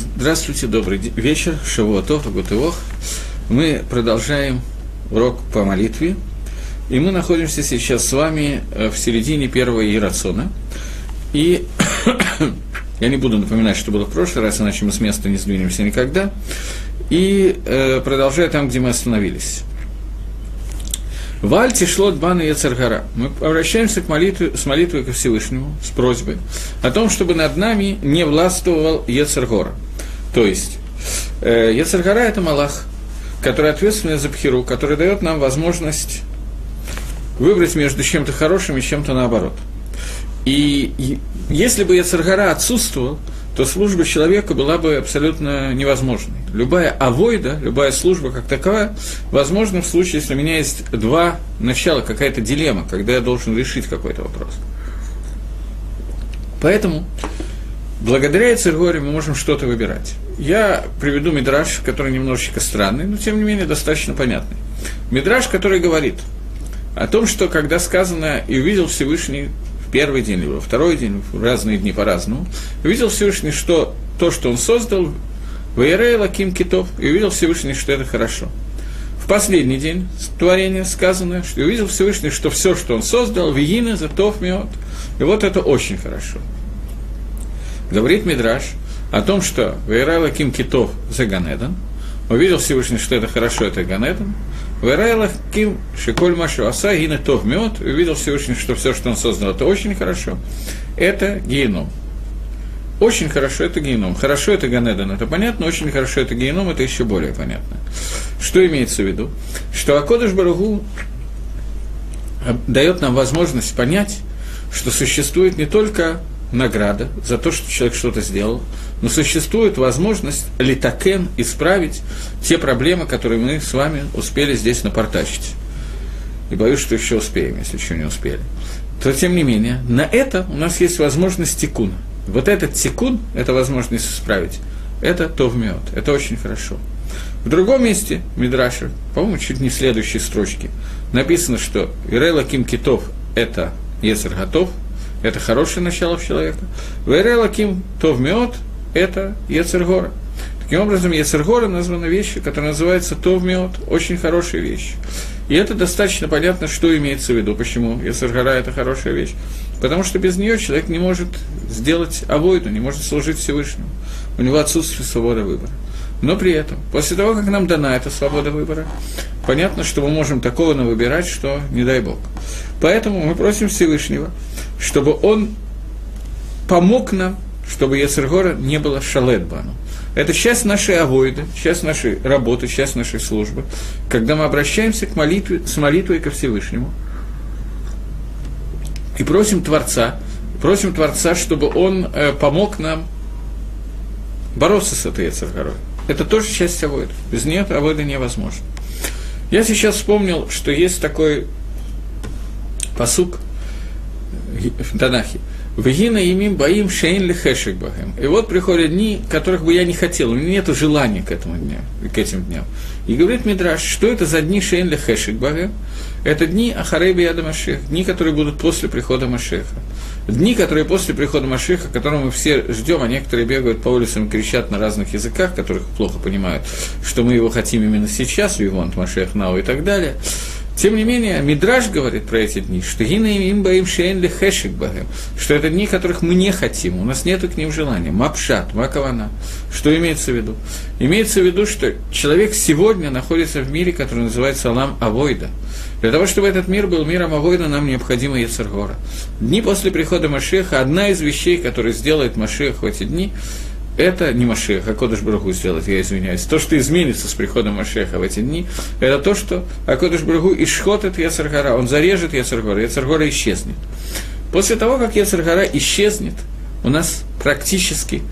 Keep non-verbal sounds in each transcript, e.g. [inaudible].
Здравствуйте, добрый вечер, Шавуатов, Гутывох. Мы продолжаем урок по молитве, и мы находимся сейчас с вами э, в середине первого Иерациона. И [coughs] я не буду напоминать, что было в прошлый раз, иначе мы с места не сдвинемся никогда. И э, продолжая там, где мы остановились. Валь Тишлот Бана Яцергара. Мы обращаемся к молитве, с молитвой ко Всевышнему, с просьбой о том, чтобы над нами не властвовал Яцергора. То есть, э, Яцергара – это Малах, который ответственный за Пхиру, который дает нам возможность выбрать между чем-то хорошим и чем-то наоборот. И если бы Яцергара отсутствовал, то служба человека была бы абсолютно невозможной. Любая авойда, любая служба как таковая, возможна в случае, если у меня есть два начала, какая-то дилемма, когда я должен решить какой-то вопрос. Поэтому благодаря Эцергоре мы можем что-то выбирать. Я приведу мидраж, который немножечко странный, но тем не менее достаточно понятный. Мидраж, который говорит о том, что когда сказано «и увидел Всевышний первый день, или во второй день, в разные дни по-разному, увидел Всевышний, что то, что он создал, Ваерей Лаким Китов, и увидел Всевышний, что это хорошо. В последний день творения сказано, что увидел Всевышний, что все, что он создал, Вигина, Затов, Миот. И вот это очень хорошо. Говорит Мидраш о том, что Ваерей Лаким Китов за Ганедан, увидел Всевышний, что это хорошо, это Ганедан, Верайлах Ким Шиколь Машу Аса Гина Тов Мед, увидел Всевышний, что все, что он создал, это очень хорошо. Это геном. Очень хорошо это геном. Хорошо это Ганедан, это понятно, очень хорошо это геном, это еще более понятно. Что имеется в виду? Что Акодыш Баругу дает нам возможность понять, что существует не только награда за то, что человек что-то сделал, но существует возможность литакен исправить те проблемы, которые мы с вами успели здесь напортачить. И боюсь, что еще успеем, если еще не успели. То, тем не менее, на это у нас есть возможность тикуна. Вот этот тикун, это возможность исправить, это то вмет, это очень хорошо. В другом месте Мидраша, по-моему, чуть не в следующей строчке, написано, что Ирела Ким Китов – это Есер Готов, это хорошее начало в человека. Вейрела Ким Тов Меот – это Ецергора. Таким образом, Ецергора названа вещью, которая называется Тов Меот, очень хорошая вещь. И это достаточно понятно, что имеется в виду, почему Ецергора – это хорошая вещь. Потому что без нее человек не может сделать авойду, не может служить Всевышнему. У него отсутствует свобода выбора. Но при этом, после того, как нам дана эта свобода выбора, понятно, что мы можем такого выбирать, что не дай Бог. Поэтому мы просим Всевышнего, чтобы он помог нам, чтобы Яцергора не было шалетбану. Это часть нашей авойды, часть нашей работы, часть нашей службы, когда мы обращаемся к молитве, с молитвой ко Всевышнему и просим Творца, просим Творца, чтобы Он э, помог нам бороться с этой Яцергорой. Это тоже часть авойды. Без нее авойда невозможно. Я сейчас вспомнил, что есть такой посук – в Танахе. Вегина имим боим шейн лихешек бахем. И вот приходят дни, которых бы я не хотел, у меня нет желания к этому дню, к этим дням. И говорит Мидраш, что это за дни шейн лихешек бахем? Это дни Ахарейби Яда Машех, дни, которые будут после прихода Машеха. Дни, которые после прихода Машеха, которого мы все ждем, а некоторые бегают по улицам и кричат на разных языках, которых плохо понимают, что мы его хотим именно сейчас, Вивонт, Машех, Нау и так далее. Тем не менее, Мидраж говорит про эти дни, что гина им боим шейн ли хэшик багем, что это дни, которых мы не хотим, у нас нет к ним желания. Мапшат, макавана. Что имеется в виду? Имеется в виду, что человек сегодня находится в мире, который называется Алам Авойда. Для того, чтобы этот мир был миром Авойда, нам необходимо Ецергора. Дни после прихода Машеха, одна из вещей, которые сделает Машех в эти дни, это не Машех, а Кодыш Брагу сделает, я извиняюсь. То, что изменится с приходом Машеха в эти дни, это то, что Акодыш Брагу исхотит Яцергара, он зарежет Яцергора, Яцергора исчезнет. После того, как Яцергара исчезнет, у нас практически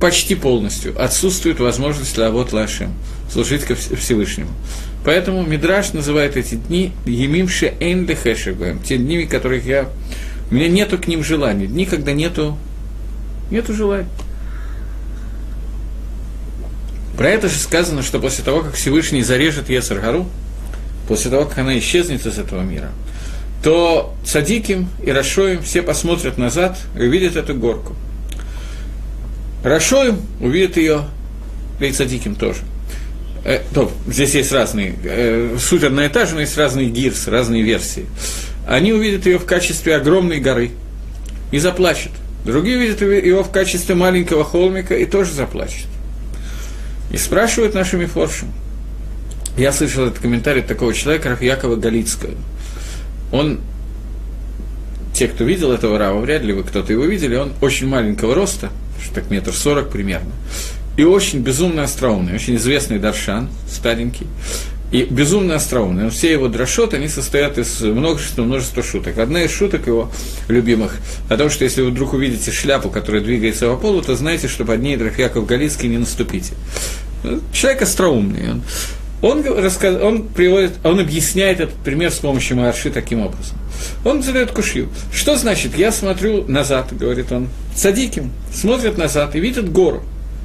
почти полностью отсутствует возможность лавот лашем, служить ко Всевышнему. Поэтому Мидраш называет эти дни Емимше Эйн те дни, которых я... У меня нету к ним желания, дни, когда нету, нету желания. Про это же сказано, что после того, как Всевышний зарежет Ецаргару, после того, как она исчезнет из этого мира, то Цадиким и Рашоим все посмотрят назад и увидят эту горку. Рашоем увидит ее, и Цадиким тоже. Э, то, здесь есть разные, э, суть одна и та же, но есть разные гирс, разные версии. Они увидят ее в качестве огромной горы и заплачут. Другие видят его в качестве маленького холмика и тоже заплачут. И спрашивают нашими форшем. Я слышал этот комментарий такого человека, Рафьякова Галицкого. Он, те, кто видел этого Рава, вряд ли вы кто-то его видели, он очень маленького роста, так метр сорок примерно, и очень безумно остроумный, очень известный Даршан, старенький, и безумно остроумный. Все его дрошоты, они состоят из множества, множества шуток. Одна из шуток его любимых о том, что если вы вдруг увидите шляпу, которая двигается по полу, то знаете, что под ней Рафьяков Галицкий не наступите. Человек остроумный. Он, он, рассказ, он, приводит, он объясняет этот пример с помощью Марши таким образом. Он задает кушью. Что значит, я смотрю назад, говорит он, садиким, смотрит назад и видит гору.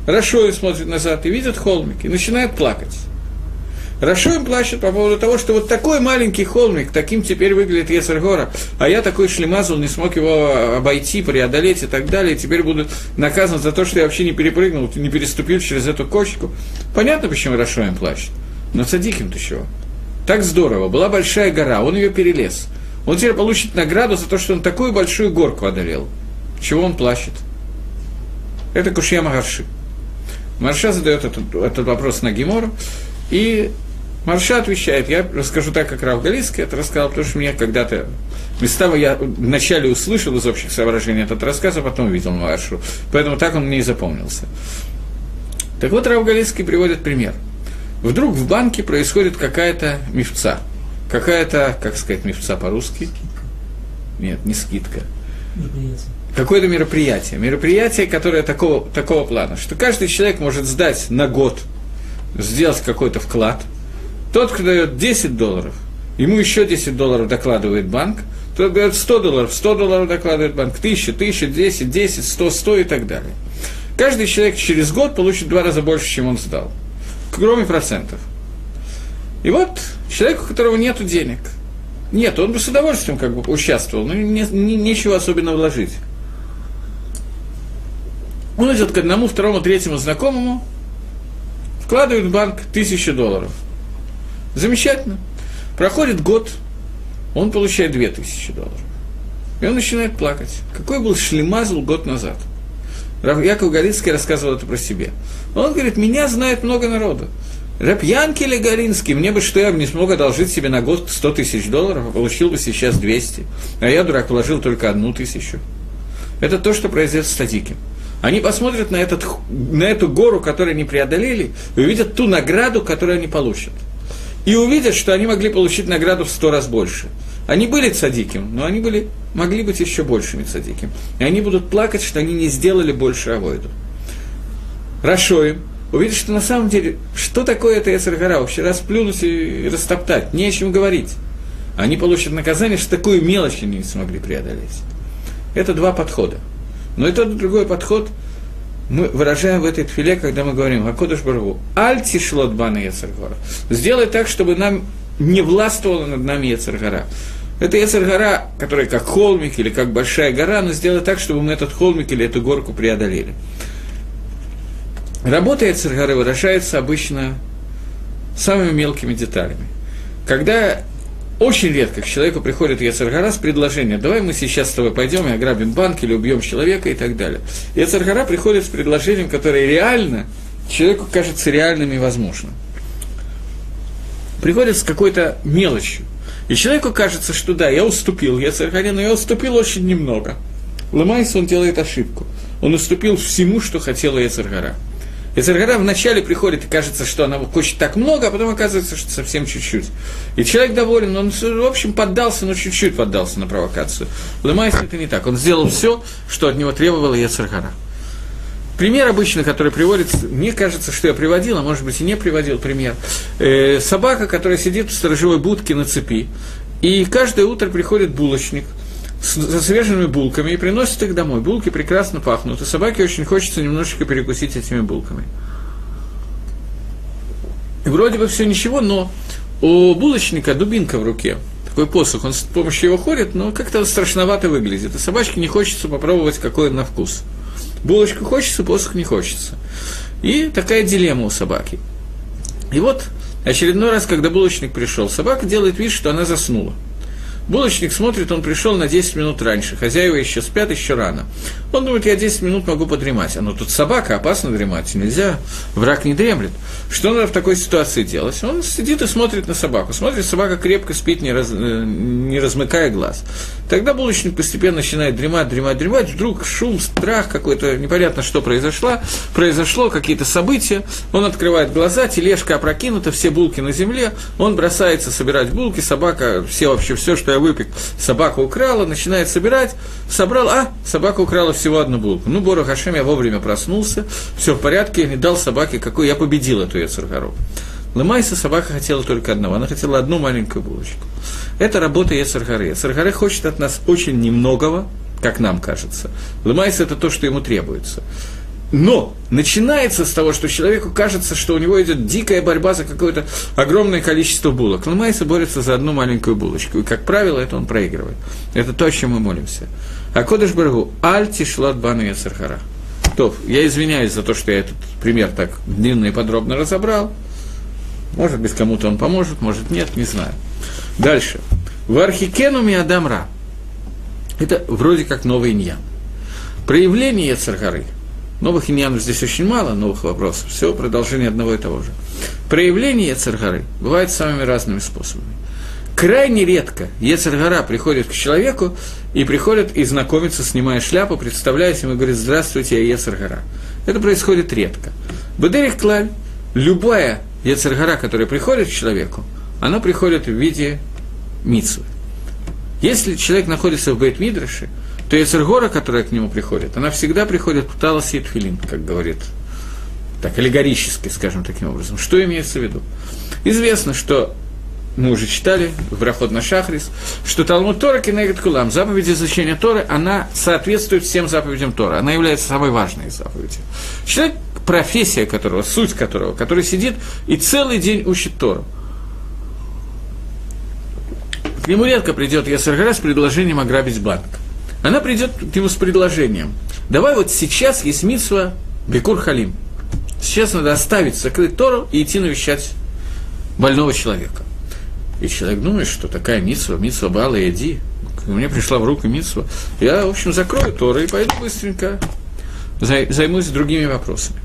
Рашой смотрит назад и видит холмик, и начинает плакать. Рашоем плачет по поводу того, что вот такой маленький холмик, таким теперь выглядит Ецергора, а я такой шлемазл не смог его обойти, преодолеть и так далее, и теперь буду наказан за то, что я вообще не перепрыгнул, не переступил через эту кочку. Понятно, почему Рашоем плачет. Но Цадиким-то чего? Так здорово, была большая гора, он ее перелез. Он теперь получит награду за то, что он такую большую горку одолел. Чего он плачет? Это Кушья Магарши. Марша задает этот, этот вопрос на Гемору, и Марша отвечает, я расскажу так, как Рав Галицкий это рассказал, потому что мне когда-то местами я вначале услышал из общих соображений этот рассказ, а потом увидел Маршу. Поэтому так он мне и запомнился. Так вот, Рав Галицкий приводит пример. Вдруг в банке происходит какая-то мифца. Какая-то, как сказать, мифца по-русски? Нет, не скидка. Какое-то мероприятие. Мероприятие, которое такого, такого плана, что каждый человек может сдать на год – сделать какой-то вклад, тот, кто дает 10 долларов, ему еще 10 долларов докладывает банк, тот дает 100 долларов, 100 долларов докладывает банк, 1000, 1000, 10, 10, 100, 100 и так далее. Каждый человек через год получит в два раза больше, чем он сдал, кроме процентов. И вот человек, у которого нет денег, нет, он бы с удовольствием как бы участвовал, но не, не, нечего особенно вложить. Он идет к одному, второму, третьему знакомому, вкладывает в банк тысячу долларов. Замечательно. Проходит год, он получает две тысячи долларов. И он начинает плакать. Какой был шлемазл год назад? Яков Галинский рассказывал это про себя. Он говорит, меня знает много народа. Рэп или Галинский, мне бы что, я бы не смог одолжить себе на год 100 тысяч долларов, а получил бы сейчас 200. А я, дурак, вложил только одну тысячу. Это то, что произойдет с Статиким. Они посмотрят на, этот, на эту гору, которую они преодолели, и увидят ту награду, которую они получат. И увидят, что они могли получить награду в сто раз больше. Они были цадиким, но они были, могли быть еще большими цадиким. И они будут плакать, что они не сделали больше авойду. Рашоим увидят, что на самом деле, что такое это Эсергара, вообще расплюнуть и растоптать, не о чем говорить. Они получат наказание, что такую мелочь они не смогли преодолеть. Это два подхода. Но и тот и другой подход мы выражаем в этой тфиле, когда мы говорим «Акодыш Барву, аль тишлот бана Яцергора». Сделай так, чтобы нам не властвовала над нами Яцергора. Это Яцергора, которая как холмик или как большая гора, но сделай так, чтобы мы этот холмик или эту горку преодолели. Работа Яцергоры выражается обычно самыми мелкими деталями. Когда очень редко к человеку приходит Яцергара с предложением, давай мы сейчас с тобой пойдем и ограбим банк или убьем человека и так далее. Яцергара приходит с предложением, которое реально человеку кажется реальным и возможным. Приходит с какой-то мелочью. И человеку кажется, что да, я уступил Яцергаре, но я уступил очень немного. Ломайся, он делает ошибку. Он уступил всему, что хотела Яцергара. И Царгара вначале приходит и кажется, что она хочет так много, а потом оказывается, что совсем чуть-чуть. И человек доволен, он, в общем, поддался, но чуть-чуть поддался на провокацию. Лымайс это не так. Он сделал все, что от него требовала Яцергара. Пример обычно, который приводится, мне кажется, что я приводил, а может быть и не приводил пример. Э, собака, которая сидит в сторожевой будке на цепи, и каждое утро приходит булочник – со свежими булками и приносит их домой. Булки прекрасно пахнут, и собаке очень хочется немножечко перекусить этими булками. И вроде бы все ничего, но у булочника дубинка в руке, такой посох, он с помощью его ходит, но как-то страшновато выглядит, и собачке не хочется попробовать, какой он на вкус. Булочку хочется, посох не хочется. И такая дилемма у собаки. И вот очередной раз, когда булочник пришел, собака делает вид, что она заснула. Булочник смотрит, он пришел на 10 минут раньше, хозяева еще спят, еще рано. Он думает, я 10 минут могу подремать. А ну тут собака, опасно дремать, нельзя, враг не дремлет. Что надо в такой ситуации делать? Он сидит и смотрит на собаку. Смотрит, собака крепко спит, не, раз, э, не размыкая глаз. Тогда булочник постепенно начинает дремать, дремать, дремать. Вдруг шум, страх какой-то, непонятно, что произошло. Произошло какие-то события. Он открывает глаза, тележка опрокинута, все булки на земле. Он бросается собирать булки, собака, все вообще, все, что я выпек, собака украла, начинает собирать, собрал, а, собака украла всего одну булку. Ну, Бору Хашем, я вовремя проснулся, все в порядке, не дал собаке какой, я победил эту Ецаргару. Лымайса собака хотела только одного, она хотела одну маленькую булочку. Это работа Ецаргары. Ецаргары хочет от нас очень немногого, как нам кажется. Лымайса – это то, что ему требуется. Но начинается с того, что человеку кажется, что у него идет дикая борьба за какое-то огромное количество булок. Ломайся борется за одну маленькую булочку, и, как правило, это он проигрывает. Это то, о чем мы молимся. А Кодыш Баргу, Альти Шлат Бану Яцархара. То, я извиняюсь за то, что я этот пример так длинно и подробно разобрал. Может быть, кому-то он поможет, может, нет, не знаю. Дальше. В Архикену Миадамра. Это вроде как новый иньян. Проявление Яцаргары – Новых иньянов здесь очень мало, новых вопросов. Все продолжение одного и того же. Проявление Ецаргары бывает самыми разными способами. Крайне редко Ецаргара приходит к человеку и приходит и знакомится, снимая шляпу, представляясь ему и говорит «Здравствуйте, я Ецаргара». Это происходит редко. Бедерих Клаль, любая Ецаргара, которая приходит к человеку, она приходит в виде митсвы. Если человек находится в Бейт-Мидраше – то Ецергора, которая к нему приходит, она всегда приходит в Талас и как говорит, так аллегорически, скажем таким образом. Что имеется в виду? Известно, что мы уже читали в Брахот на Шахрис, что Талмуд Тора Кенегет Кулам, заповедь изучения Торы, она соответствует всем заповедям Тора, она является самой важной из заповедей. Человек, профессия которого, суть которого, который сидит и целый день учит Тору, к нему редко придет Ясаргара с предложением ограбить банк она придет к нему с предложением. Давай вот сейчас есть митсва Бекур Халим. Сейчас надо оставить, закрыть Тору и идти навещать больного человека. И человек думает, что такая митсва, митсва Бала и Эди, мне пришла в руку митсва, я, в общем, закрою Тору и пойду быстренько займусь другими вопросами.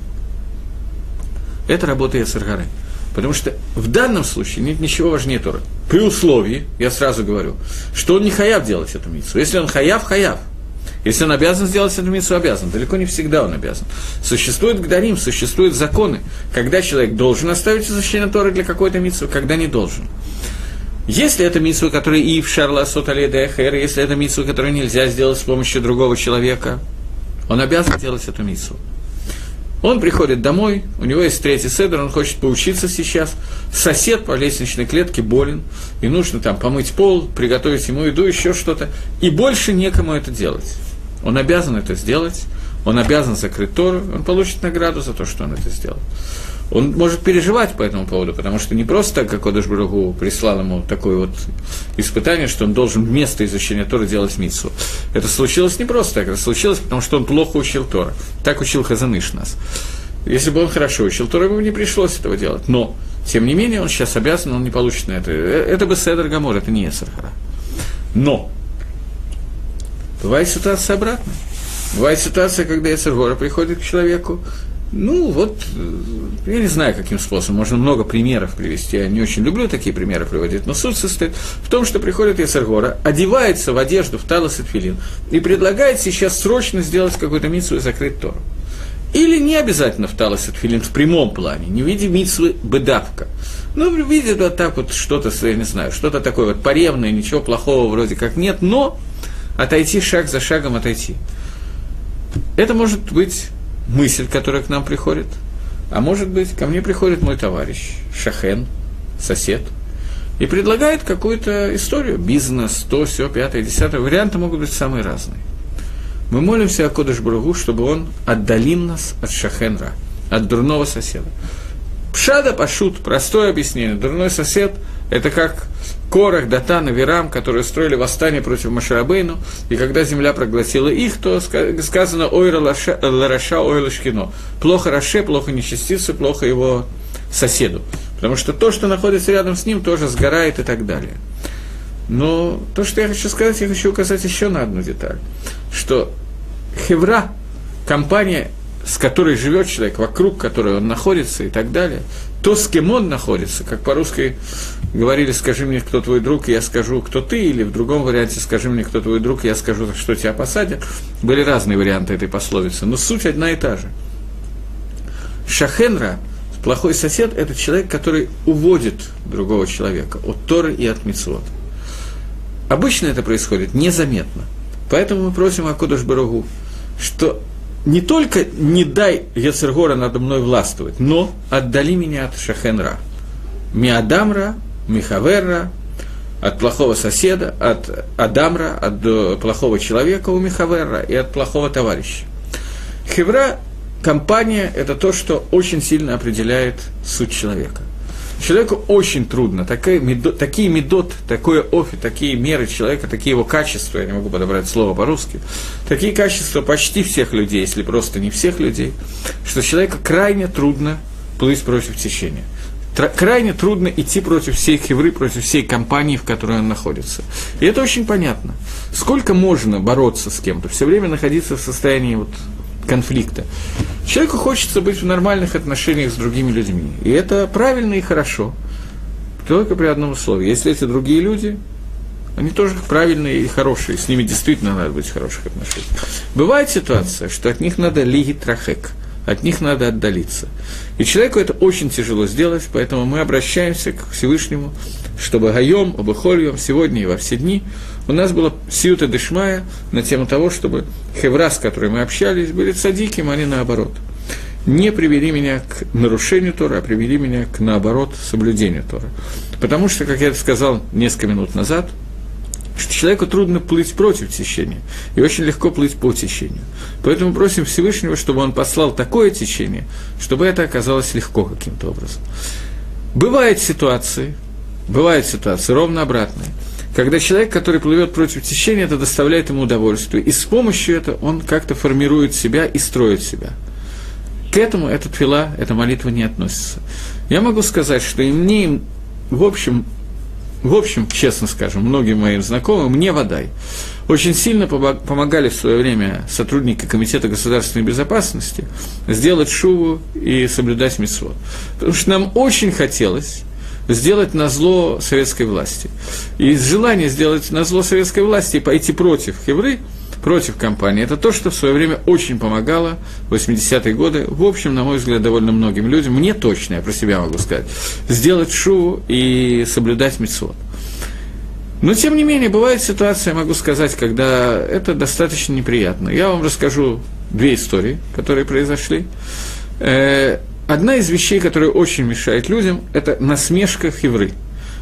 Это работа Яцергары. Потому что в данном случае нет ничего важнее Торы. При условии, я сразу говорю, что он не хаяв делать эту митцву. Если он хаяв, хаяв. Если он обязан сделать эту митцву, обязан. Далеко не всегда он обязан. Существует гдарим, существуют законы, когда человек должен оставить изучение Торы для какой-то митцвы, когда не должен. Если это митсва, которая и в Шарла Сотале Дехер, если это митсва, которую нельзя сделать с помощью другого человека, он обязан делать эту митсву. Он приходит домой, у него есть третий седр, он хочет поучиться сейчас. Сосед по лестничной клетке болен, и нужно там помыть пол, приготовить ему еду, еще что-то. И больше некому это делать. Он обязан это сделать, он обязан закрыть Тору, он получит награду за то, что он это сделал он может переживать по этому поводу, потому что не просто так, как Кодыш Барагу прислал ему такое вот испытание, что он должен вместо изучения Тора делать митсу. Это случилось не просто так, это случилось, потому что он плохо учил Тора. Так учил Хазаныш нас. Если бы он хорошо учил Тора, ему не пришлось этого делать. Но, тем не менее, он сейчас обязан, он не получит на это. Э, это бы Седр Гамор, это не Эсархара. Но, бывает ситуация обратная. Бывает ситуация, когда Эсаргора приходит к человеку, ну, вот, э, я не знаю, каким способом, можно много примеров привести, я не очень люблю такие примеры приводить, но суть состоит в том, что приходит Ясаргора, одевается в одежду, в талос и филин, и предлагает сейчас срочно сделать какую-то митсу и закрыть Тору. Или не обязательно в талос и филин в прямом плане, не в виде митсвы бедавка, ну, в вот так вот что-то, я не знаю, что-то такое вот поревное, ничего плохого вроде как нет, но отойти шаг за шагом отойти. Это может быть мысль, которая к нам приходит. А может быть, ко мне приходит мой товарищ, шахен, сосед, и предлагает какую-то историю, бизнес, то, все, пятое, десятое. Варианты могут быть самые разные. Мы молимся о Кодыш Бругу, чтобы он отдалил нас от шахенра, от дурного соседа. Пшада пашут, простое объяснение. Дурной сосед – это как Корах, Датан и Верам, которые строили восстание против Машарабейну, и когда земля проглотила их, то сказано «Ойра лараша, ойра шкино». Плохо Раше, плохо нечестивцу, плохо его соседу. Потому что то, что находится рядом с ним, тоже сгорает и так далее. Но то, что я хочу сказать, я хочу указать еще на одну деталь, что Хевра, компания, с которой живет человек, вокруг которой он находится и так далее, то, с кем он находится, как по-русски говорили, скажи мне, кто твой друг, и я скажу, кто ты, или в другом варианте, скажи мне, кто твой друг, и я скажу, что тебя посадят. Были разные варианты этой пословицы, но суть одна и та же. Шахенра, плохой сосед, это человек, который уводит другого человека от Торы и от Мицвод. Обычно это происходит незаметно. Поэтому мы просим Акудыш Барагу, что не только не дай Ецергора надо мной властвовать, но отдали меня от Шахенра. Миадамра, Михаверра, от плохого соседа, от Адамра, от э, плохого человека у Михаверра и от плохого товарища. Хевра, компания – это то, что очень сильно определяет суть человека. Человеку очень трудно, такие медот, такие медот, такое офи, такие меры человека, такие его качества, я не могу подобрать слово по-русски, такие качества почти всех людей, если просто не всех людей, что человеку крайне трудно плыть против течения. Крайне трудно идти против всей хевры, против всей компании, в которой он находится. И это очень понятно. Сколько можно бороться с кем-то, все время находиться в состоянии вот конфликта. Человеку хочется быть в нормальных отношениях с другими людьми. И это правильно и хорошо. Только при одном условии. Если эти другие люди, они тоже правильные и хорошие, с ними действительно надо быть в хороших отношениях. Бывает ситуация, что от них надо лигит трахек, от них надо отдалиться. И человеку это очень тяжело сделать, поэтому мы обращаемся к Всевышнему, чтобы Гаем, Обыхольем сегодня и во все дни у нас была сиюта дешмая на тему того, чтобы хевра, с которой мы общались, были цадиким, а не наоборот. Не привели меня к нарушению Тора, а привели меня к, наоборот, соблюдению Тора. Потому что, как я сказал несколько минут назад, что человеку трудно плыть против течения, и очень легко плыть по течению. Поэтому просим Всевышнего, чтобы он послал такое течение, чтобы это оказалось легко каким-то образом. Бывают ситуации, бывают ситуации ровно обратные, когда человек, который плывет против течения, это доставляет ему удовольствие, и с помощью этого он как-то формирует себя и строит себя. К этому эта твила, эта молитва не относится. Я могу сказать, что и мне, в общем, в общем, честно скажем, многим моим знакомым, мне водай. Очень сильно помогали в свое время сотрудники Комитета государственной безопасности сделать шуву и соблюдать митцвот. Потому что нам очень хотелось сделать на зло советской власти. И из желания сделать на зло советской власти и пойти против хевры, против компании, это то, что в свое время очень помогало в 80-е годы, в общем, на мой взгляд, довольно многим людям, мне точно, я про себя могу сказать, сделать шоу и соблюдать митцвот. Но, тем не менее, бывает ситуация, могу сказать, когда это достаточно неприятно. Я вам расскажу две истории, которые произошли. Одна из вещей, которая очень мешает людям, это насмешка хевры.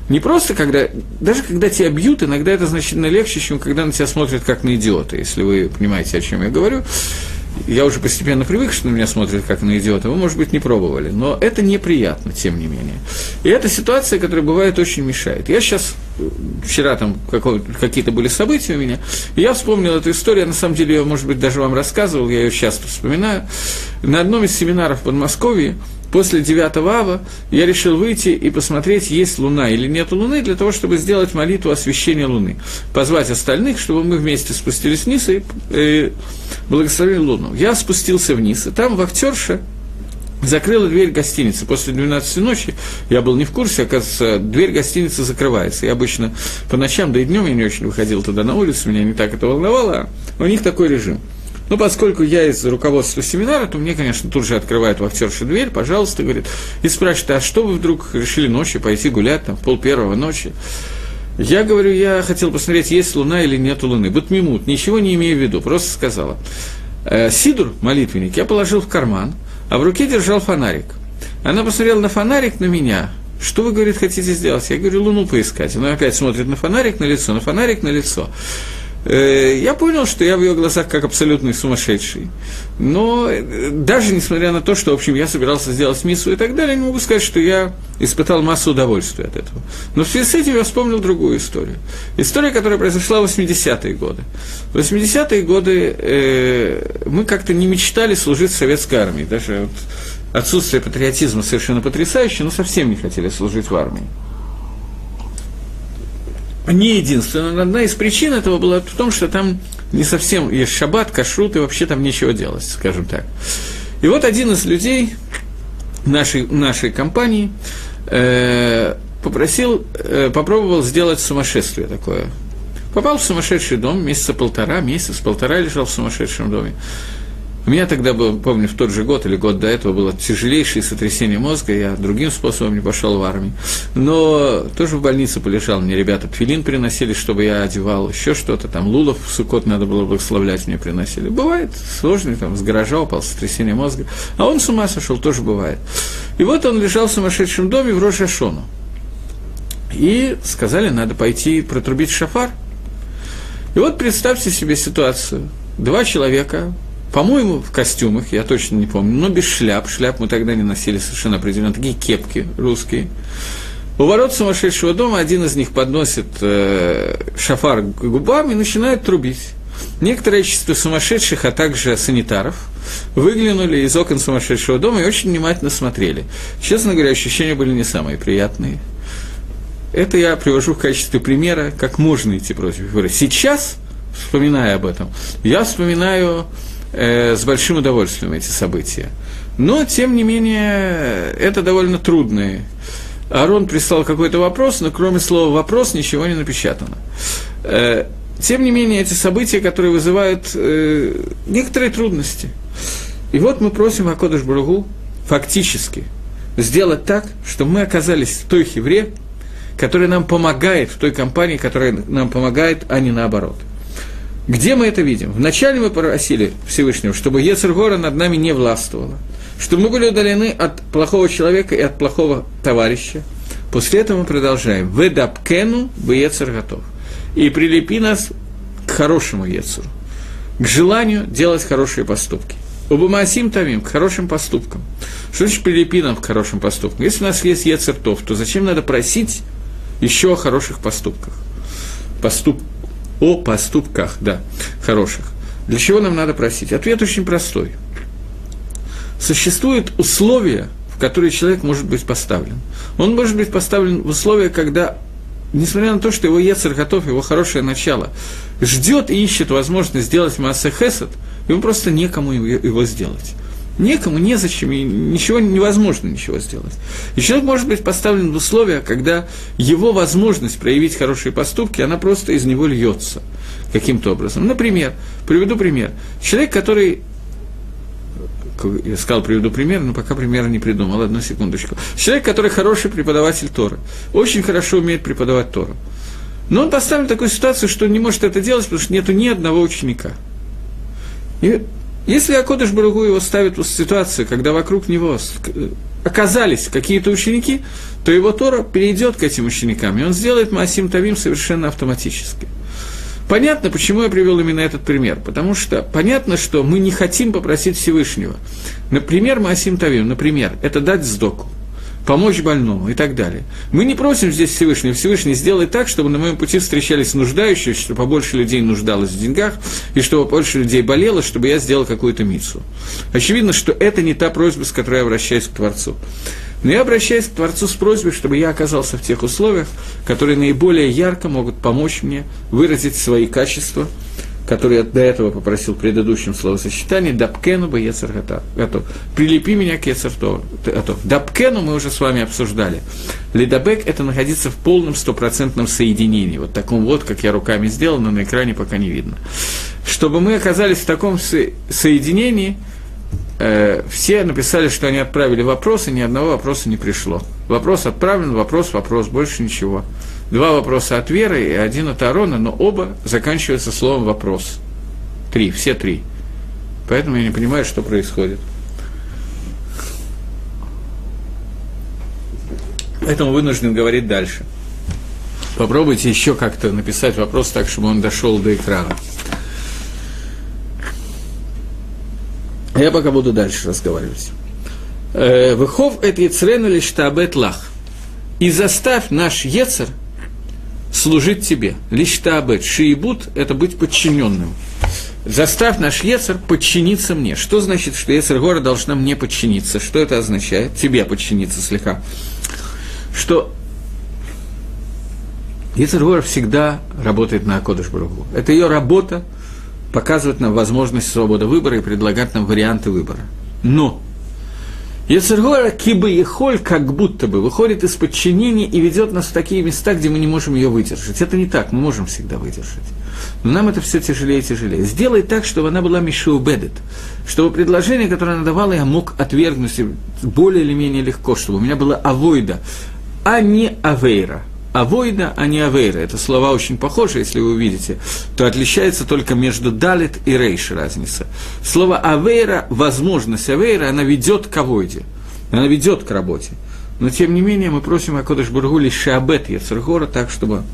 Не просто когда, даже когда тебя бьют, иногда это значительно легче, чем когда на тебя смотрят как на идиота, если вы понимаете, о чем я говорю. Я уже постепенно привык, что на меня смотрят как на идиота, вы, может быть, не пробовали, но это неприятно, тем не менее. И эта ситуация, которая бывает, очень мешает. Я сейчас, вчера там какие-то были события у меня, и я вспомнил эту историю, я, на самом деле, ее, может быть, даже вам рассказывал, я ее часто вспоминаю. На одном из семинаров в Подмосковье после 9 ава я решил выйти и посмотреть, есть луна или нет луны, для того, чтобы сделать молитву освящения луны. Позвать остальных, чтобы мы вместе спустились вниз и э, благословили луну. Я спустился вниз, и там вахтерша закрыла дверь гостиницы. После 12 ночи я был не в курсе, оказывается, дверь гостиницы закрывается. Я обычно по ночам, да и днем я не очень выходил туда на улицу, меня не так это волновало, а у них такой режим – ну, поскольку я из руководства семинара, то мне, конечно, тут же открывает вахтерша дверь, пожалуйста, говорит, и спрашивает, а что вы вдруг решили ночью пойти гулять, там, пол первого ночи? Я говорю, я хотел посмотреть, есть луна или нет луны. Бутмимут, ничего не имею в виду, просто сказала. Э, Сидур, молитвенник, я положил в карман, а в руке держал фонарик. Она посмотрела на фонарик, на меня. Что вы, говорит, хотите сделать? Я говорю, луну поискать. Она опять смотрит на фонарик, на лицо, на фонарик, на лицо. Э, я понял, что я в ее глазах как абсолютный сумасшедший. Но э, даже несмотря на то, что, в общем, я собирался сделать миссу и так далее, не могу сказать, что я испытал массу удовольствия от этого. Но в связи с этим я вспомнил другую историю. История, которая произошла в 80-е годы. В 80-е годы э, мы как-то не мечтали служить в советской армии. Даже вот отсутствие патриотизма совершенно потрясающее, но совсем не хотели служить в армии не единственная, одна из причин этого была в том, что там не совсем есть шаббат, кашрут, и вообще там нечего делать, скажем так. И вот один из людей нашей, нашей компании э, попросил, э, попробовал сделать сумасшествие такое. Попал в сумасшедший дом, месяца полтора, месяц, полтора лежал в сумасшедшем доме. У меня тогда был, помню, в тот же год или год до этого было тяжелейшее сотрясение мозга, я другим способом не пошел в армию. Но тоже в больнице полежал, мне ребята тфилин приносили, чтобы я одевал, еще что-то, там лулов в сукот надо было благословлять, мне приносили. Бывает, сложный, там, с гаража упал, сотрясение мозга. А он с ума сошел, тоже бывает. И вот он лежал в сумасшедшем доме в Рожашону. И сказали, надо пойти протрубить шафар. И вот представьте себе ситуацию. Два человека по-моему, в костюмах, я точно не помню, но без шляп. Шляп мы тогда не носили совершенно определенно. Такие кепки русские. У ворот сумасшедшего дома один из них подносит э, шафар к губам и начинает трубить. Некоторое количество сумасшедших, а также санитаров, выглянули из окон сумасшедшего дома и очень внимательно смотрели. Честно говоря, ощущения были не самые приятные. Это я привожу в качестве примера, как можно идти против Сейчас, вспоминая об этом, я вспоминаю э, с большим удовольствием эти события. Но, тем не менее, это довольно трудные. Арон прислал какой-то вопрос, но кроме слова «вопрос» ничего не напечатано. Э, тем не менее, эти события, которые вызывают э, некоторые трудности. И вот мы просим Акодыш Бругу фактически сделать так, чтобы мы оказались в той хевре, которая нам помогает, в той компании, которая нам помогает, а не наоборот – где мы это видим? Вначале мы просили Всевышнего, чтобы Ецергора над нами не властвовала, чтобы мы были удалены от плохого человека и от плохого товарища. После этого мы продолжаем. «Ведапкену бецер готов». И прилепи нас к хорошему Ецеру, к желанию делать хорошие поступки. Убамасим тамим, к хорошим поступкам. Что значит прилепи нам к хорошим поступкам? Если у нас есть Ецертов, то зачем надо просить еще о хороших поступках? Поступ, о поступках, да, хороших. Для чего нам надо просить? Ответ очень простой. Существуют условия, в которые человек может быть поставлен. Он может быть поставлен в условия, когда, несмотря на то, что его Ецер готов, его хорошее начало, ждет и ищет возможность сделать Маасе Хесед, ему просто некому его сделать некому, незачем, и ничего невозможно ничего сделать. И человек может быть поставлен в условия, когда его возможность проявить хорошие поступки, она просто из него льется каким-то образом. Например, приведу пример. Человек, который я сказал, приведу пример, но пока примера не придумал, одну секундочку. Человек, который хороший преподаватель Тора, очень хорошо умеет преподавать Тору. Но он поставлен в такую ситуацию, что он не может это делать, потому что нету ни одного ученика. И если Акодыш Баругу его ставит в ситуацию, когда вокруг него оказались какие-то ученики, то его Тора перейдет к этим ученикам, и он сделает Маасим Тавим совершенно автоматически. Понятно, почему я привел именно этот пример. Потому что понятно, что мы не хотим попросить Всевышнего. Например, Маасим Тавим, например, это дать сдоку помочь больному и так далее. Мы не просим здесь Всевышнего, Всевышний сделай так, чтобы на моем пути встречались нуждающиеся, чтобы побольше людей нуждалось в деньгах, и чтобы побольше людей болело, чтобы я сделал какую-то мицу. Очевидно, что это не та просьба, с которой я обращаюсь к Творцу. Но я обращаюсь к Творцу с просьбой, чтобы я оказался в тех условиях, которые наиболее ярко могут помочь мне выразить свои качества – который я до этого попросил в предыдущем словосочетании, «Дапкену бы Ецер готов». «Прилепи меня к Ецер готов». «Дапкену» мы уже с вами обсуждали. «Лидабек» – это находиться в полном стопроцентном соединении, вот таком вот, как я руками сделал, но на экране пока не видно. Чтобы мы оказались в таком со- соединении, э, все написали, что они отправили вопросы, ни одного вопроса не пришло. Вопрос отправлен, вопрос, вопрос, больше ничего. Два вопроса от Веры и один от Арона, но оба заканчиваются словом «вопрос». Три, все три. Поэтому я не понимаю, что происходит. Поэтому вынужден говорить дальше. Попробуйте еще как-то написать вопрос так, чтобы он дошел до экрана. Я пока буду дальше разговаривать. Э, Выхов это Яцрена лишь табет лах. И заставь наш Ецер служить тебе. Лишь табет. Шиибут – это быть подчиненным. Заставь наш Ецер подчиниться мне. Что значит, что Ецер Гора должна мне подчиниться? Что это означает? Тебе подчиниться слегка. Что Ецер Гора всегда работает на Акодыш Баругу. Это ее работа показывать нам возможность свободы выбора и предлагать нам варианты выбора. Но Ецергора кибы холь как будто бы выходит из подчинения и ведет нас в такие места, где мы не можем ее выдержать. Это не так, мы можем всегда выдержать. Но нам это все тяжелее и тяжелее. Сделай так, чтобы она была мишеубедет, чтобы предложение, которое она давала, я мог отвергнуть более или менее легко, чтобы у меня была авойда, а не авейра – авойда, а не авейра. Это слова очень похожи, если вы увидите, то отличается только между далит и рейш разница. Слово авейра, возможность авейра, она ведет к авойде, она ведет к работе. Но, тем не менее, мы просим Акодыш Бургули Шабет Яцергора так, чтобы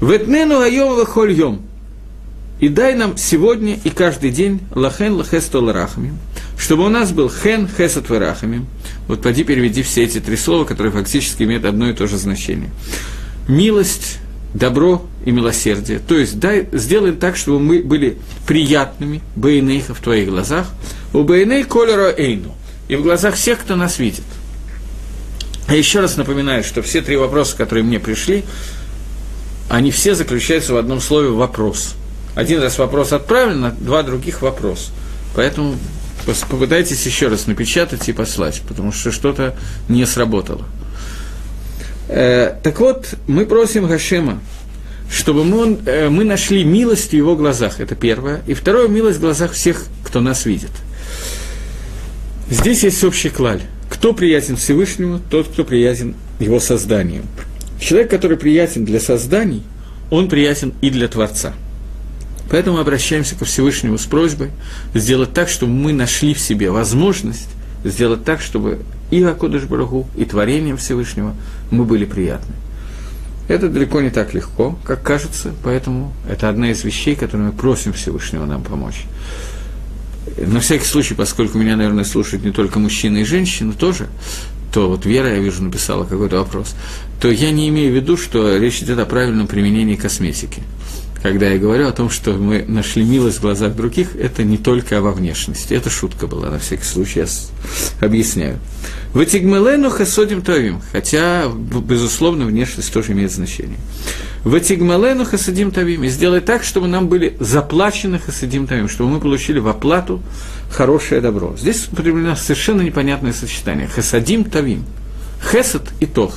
«Ветнену айом вахоль йом» и дай нам сегодня и каждый день лахен лахестол рахамим, чтобы у нас был хен хесат варахамим. Вот поди переведи все эти три слова, которые фактически имеют одно и то же значение. Милость, добро и милосердие. То есть дай, сделай так, чтобы мы были приятными, бейнейха в твоих глазах, у бейней колера эйну, и в глазах всех, кто нас видит. А еще раз напоминаю, что все три вопроса, которые мне пришли, они все заключаются в одном слове «вопрос». Один раз вопрос отправлен, а два других вопрос. Поэтому попытайтесь еще раз напечатать и послать, потому что что-то не сработало. Э, так вот, мы просим Гашема, чтобы мы, э, мы нашли милость в его глазах, это первое. И второе, милость в глазах всех, кто нас видит. Здесь есть общий клаль. Кто приятен Всевышнему, тот, кто приятен его созданию. Человек, который приятен для созданий, он приятен и для Творца – Поэтому обращаемся ко Всевышнему с просьбой сделать так, чтобы мы нашли в себе возможность сделать так, чтобы и Акодыш Барагу, и творением Всевышнего мы были приятны. Это далеко не так легко, как кажется, поэтому это одна из вещей, которые мы просим Всевышнего нам помочь. На всякий случай, поскольку меня, наверное, слушают не только мужчины и женщины тоже, то вот Вера, я вижу, написала какой-то вопрос, то я не имею в виду, что речь идет о правильном применении косметики когда я говорю о том, что мы нашли милость в глазах других, это не только во внешности. Это шутка была, на всякий случай, я объясняю. Ватигмелену хасодим тавим, хотя, безусловно, внешность тоже имеет значение. Ватигмелену хасадим тавим, и сделай так, чтобы нам были заплачены хасадим тавим, чтобы мы получили в оплату хорошее добро. Здесь употреблено совершенно непонятное сочетание. Хасадим тавим. Хесад и тох.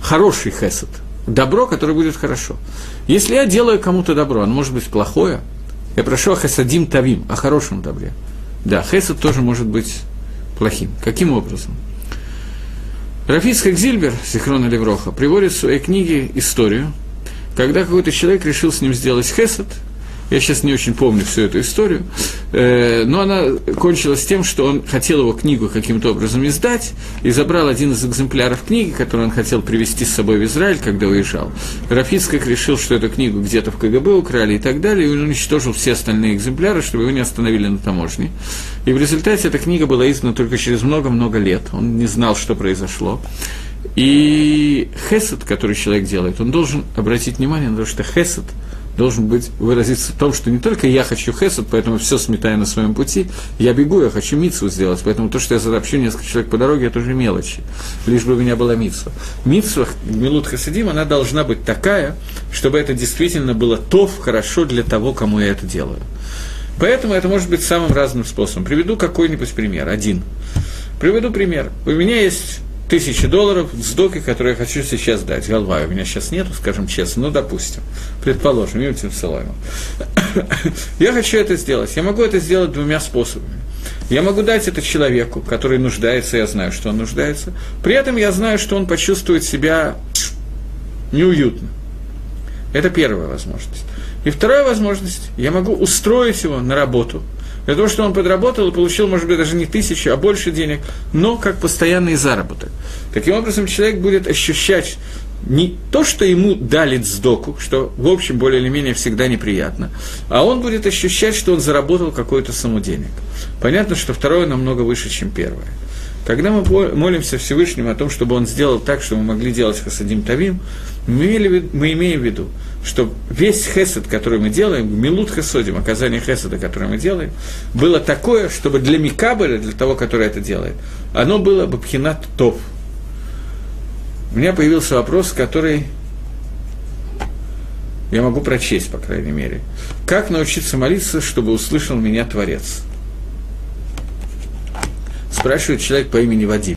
Хороший хесад – добро, которое будет хорошо. Если я делаю кому-то добро, оно может быть плохое, я прошу о хесадим тавим, о хорошем добре. Да, хесад тоже может быть плохим. Каким образом? Рафицкак Зильбер, Сихрона Левроха, приводит в своей книге историю, когда какой-то человек решил с ним сделать хесад – я сейчас не очень помню всю эту историю, э, но она кончилась тем, что он хотел его книгу каким-то образом издать и забрал один из экземпляров книги, который он хотел привезти с собой в Израиль, когда уезжал. Рафицкак решил, что эту книгу где-то в КГБ украли и так далее, и он уничтожил все остальные экземпляры, чтобы его не остановили на таможне. И в результате эта книга была издана только через много-много лет. Он не знал, что произошло. И хесед, который человек делает, он должен обратить внимание на то, что хесед – должен быть выразиться в том, что не только я хочу хесед, поэтому все сметаю на своем пути, я бегу, я хочу мицу сделать, поэтому то, что я сообщу несколько человек по дороге, это уже мелочи, лишь бы у меня была митсва. Митсва, Милут Хасидим, она должна быть такая, чтобы это действительно было то хорошо для того, кому я это делаю. Поэтому это может быть самым разным способом. Приведу какой-нибудь пример, один. Приведу пример. У меня есть тысячи долларов с доки, которые я хочу сейчас дать. Голова у меня сейчас нету, скажем честно, ну, допустим, предположим, Юнтим Салаймов. [coughs] я хочу это сделать. Я могу это сделать двумя способами. Я могу дать это человеку, который нуждается, я знаю, что он нуждается. При этом я знаю, что он почувствует себя неуютно. Это первая возможность. И вторая возможность, я могу устроить его на работу – для того, чтобы он подработал и получил, может быть, даже не тысячу, а больше денег, но как постоянный заработок. Таким образом, человек будет ощущать не то, что ему дали сдоку, что, в общем, более или менее всегда неприятно, а он будет ощущать, что он заработал какой-то сумму денег. Понятно, что второе намного выше, чем первое. Когда мы молимся Всевышнему о том, чтобы он сделал так, чтобы мы могли делать хасадим тавим, мы имеем в виду, что весь хесед, который мы делаем, милут хесодим, оказание хеседа, которое мы делаем, было такое, чтобы для Микабеля, для того, который это делает, оно было бы пхинат тов. У меня появился вопрос, который я могу прочесть, по крайней мере. Как научиться молиться, чтобы услышал меня Творец? Спрашивает человек по имени Вадим.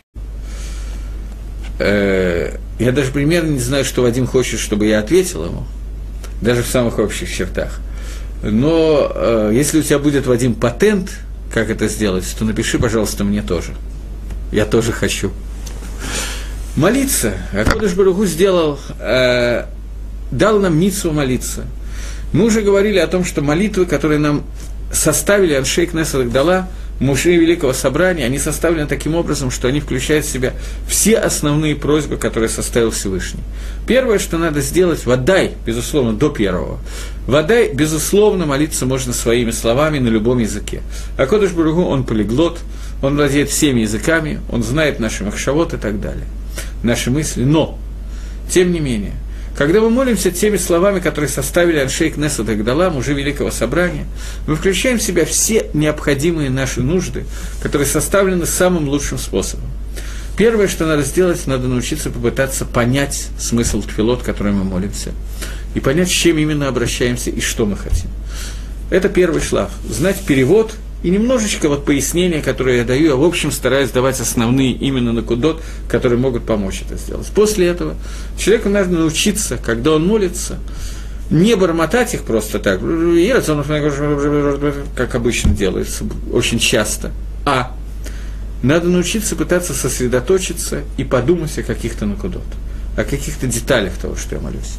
Э, я даже примерно не знаю, что Вадим хочет, чтобы я ответил ему, даже в самых общих чертах. Но э, если у тебя будет, Вадим, патент, как это сделать, то напиши, пожалуйста, мне тоже. Я тоже хочу. Молиться. Акодыш Баругу сделал, э, дал нам Ницу молиться. Мы уже говорили о том, что молитвы, которые нам составили Аншейк Несадах дала, мужи Великого Собрания, они составлены таким образом, что они включают в себя все основные просьбы, которые составил Всевышний. Первое, что надо сделать, водай, безусловно, до первого. Водай, безусловно, молиться можно своими словами на любом языке. А Кодыш Бургу, он полиглот, он владеет всеми языками, он знает наши махшавод и так далее, наши мысли. Но, тем не менее, когда мы молимся теми словами, которые составили Аншейк Несад Агдала, мужи Великого Собрания, мы включаем в себя все необходимые наши нужды, которые составлены самым лучшим способом. Первое, что надо сделать, надо научиться попытаться понять смысл тфилот, который мы молимся, и понять, с чем именно обращаемся и что мы хотим. Это первый шлаг. Знать перевод и немножечко вот пояснения, которые я даю, я в общем стараюсь давать основные именно на кудот, которые могут помочь это сделать. После этого человеку надо научиться, когда он молится, не бормотать их просто так, как обычно делается, очень часто, а надо научиться пытаться сосредоточиться и подумать о каких-то накудот, о каких-то деталях того, что я молюсь.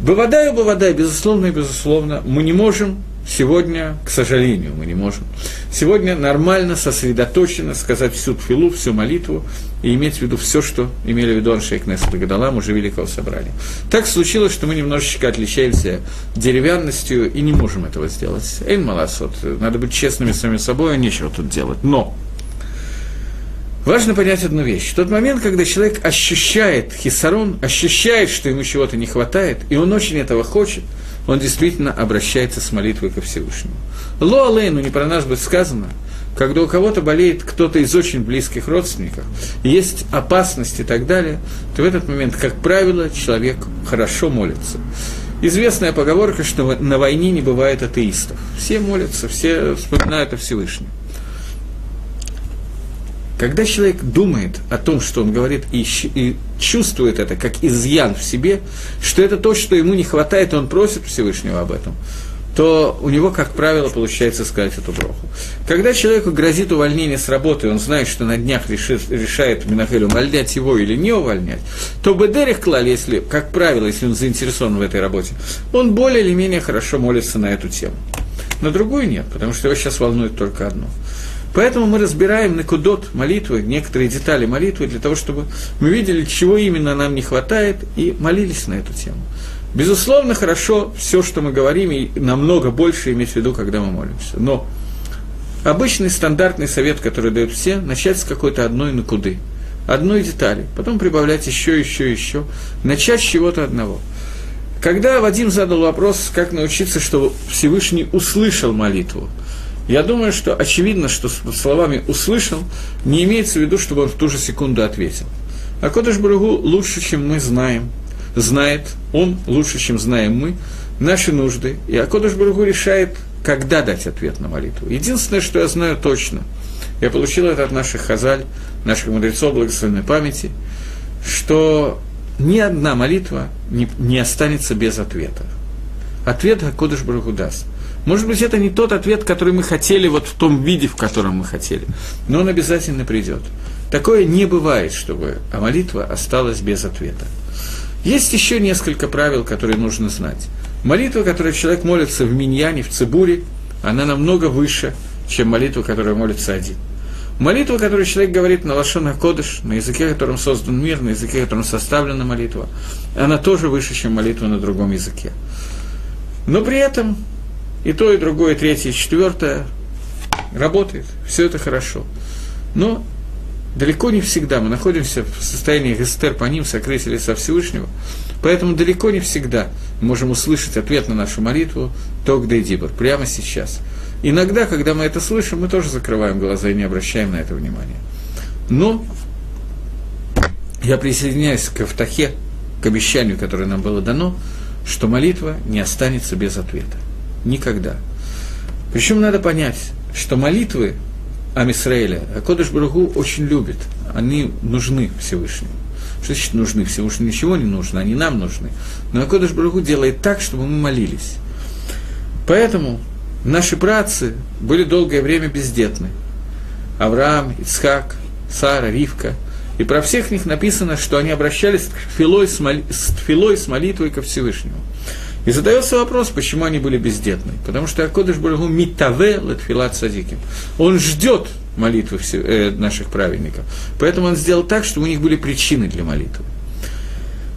Бывадай, бывадай, безусловно и безусловно, мы не можем Сегодня, к сожалению, мы не можем. Сегодня нормально, сосредоточенно сказать всю тфилу, всю молитву и иметь в виду все, что имели в виду Аншейк Несет Гадалам, уже Великого Собрания. Так случилось, что мы немножечко отличаемся деревянностью и не можем этого сделать. Эйн маласот, надо быть честными с самим собой, а нечего тут делать. Но Важно понять одну вещь. Тот момент, когда человек ощущает хисарон, ощущает, что ему чего-то не хватает, и он очень этого хочет – он действительно обращается с молитвой ко Всевышнему. Ло алейну, не про нас будет сказано, когда у кого-то болеет кто-то из очень близких родственников, есть опасность и так далее, то в этот момент, как правило, человек хорошо молится. Известная поговорка, что на войне не бывает атеистов. Все молятся, все вспоминают о Всевышнем. Когда человек думает о том, что он говорит, и, и чувствует это как изъян в себе, что это то, что ему не хватает, и он просит Всевышнего об этом, то у него, как правило, получается сказать эту броху. Когда человеку грозит увольнение с работы, он знает, что на днях решит, решает Минахель увольнять его или не увольнять, то Бедерих Клаль, если, как правило, если он заинтересован в этой работе, он более или менее хорошо молится на эту тему. На другую нет, потому что его сейчас волнует только одно – Поэтому мы разбираем на кудот молитвы, некоторые детали молитвы, для того, чтобы мы видели, чего именно нам не хватает, и молились на эту тему. Безусловно, хорошо все, что мы говорим, и намного больше иметь в виду, когда мы молимся. Но обычный стандартный совет, который дают все, начать с какой-то одной накуды, одной детали, потом прибавлять еще, еще, еще, начать с чего-то одного. Когда Вадим задал вопрос, как научиться, чтобы Всевышний услышал молитву, я думаю, что очевидно, что словами «услышал» не имеется в виду, чтобы он в ту же секунду ответил. А Кодыш Барагу лучше, чем мы знаем, знает, он лучше, чем знаем мы, наши нужды. И Акодыш Барагу решает, когда дать ответ на молитву. Единственное, что я знаю точно, я получил это от наших хазаль, наших мудрецов благословенной памяти, что ни одна молитва не, не останется без ответа. Ответ Акодыш Барагу даст – может быть, это не тот ответ, который мы хотели вот в том виде, в котором мы хотели, но он обязательно придет. Такое не бывает, чтобы а молитва осталась без ответа. Есть еще несколько правил, которые нужно знать. Молитва, которой человек молится в миньяне, в цибуре, она намного выше, чем молитва, которая молится один. Молитва, которую человек говорит на Лашона Кодыш, на языке, которым создан мир, на языке, которым составлена молитва, она тоже выше, чем молитва на другом языке. Но при этом и то, и другое, и третье, и четвертое работает, все это хорошо. Но далеко не всегда мы находимся в состоянии гестер по ним, сокрытия лица Всевышнего, поэтому далеко не всегда мы можем услышать ответ на нашу молитву Тог Дейдибор, прямо сейчас. Иногда, когда мы это слышим, мы тоже закрываем глаза и не обращаем на это внимания. Но я присоединяюсь к Автахе, к обещанию, которое нам было дано, что молитва не останется без ответа. Никогда. Причем надо понять, что молитвы Амисраэля, Акодыш Баругу очень любит, они нужны Всевышнему. Что значит нужны? Всевышнему ничего не нужно, они нам нужны. Но Акодыш Баругу делает так, чтобы мы молились. Поэтому наши братцы были долгое время бездетны. Авраам, Ицхак, Сара, Ривка. И про всех них написано, что они обращались с, моли... с молитвой ко Всевышнему. И задается вопрос, почему они были бездетны. Потому что Акодыш Барагу митаве латфилат садиким. Он ждет молитвы э, наших праведников. Поэтому он сделал так, чтобы у них были причины для молитвы.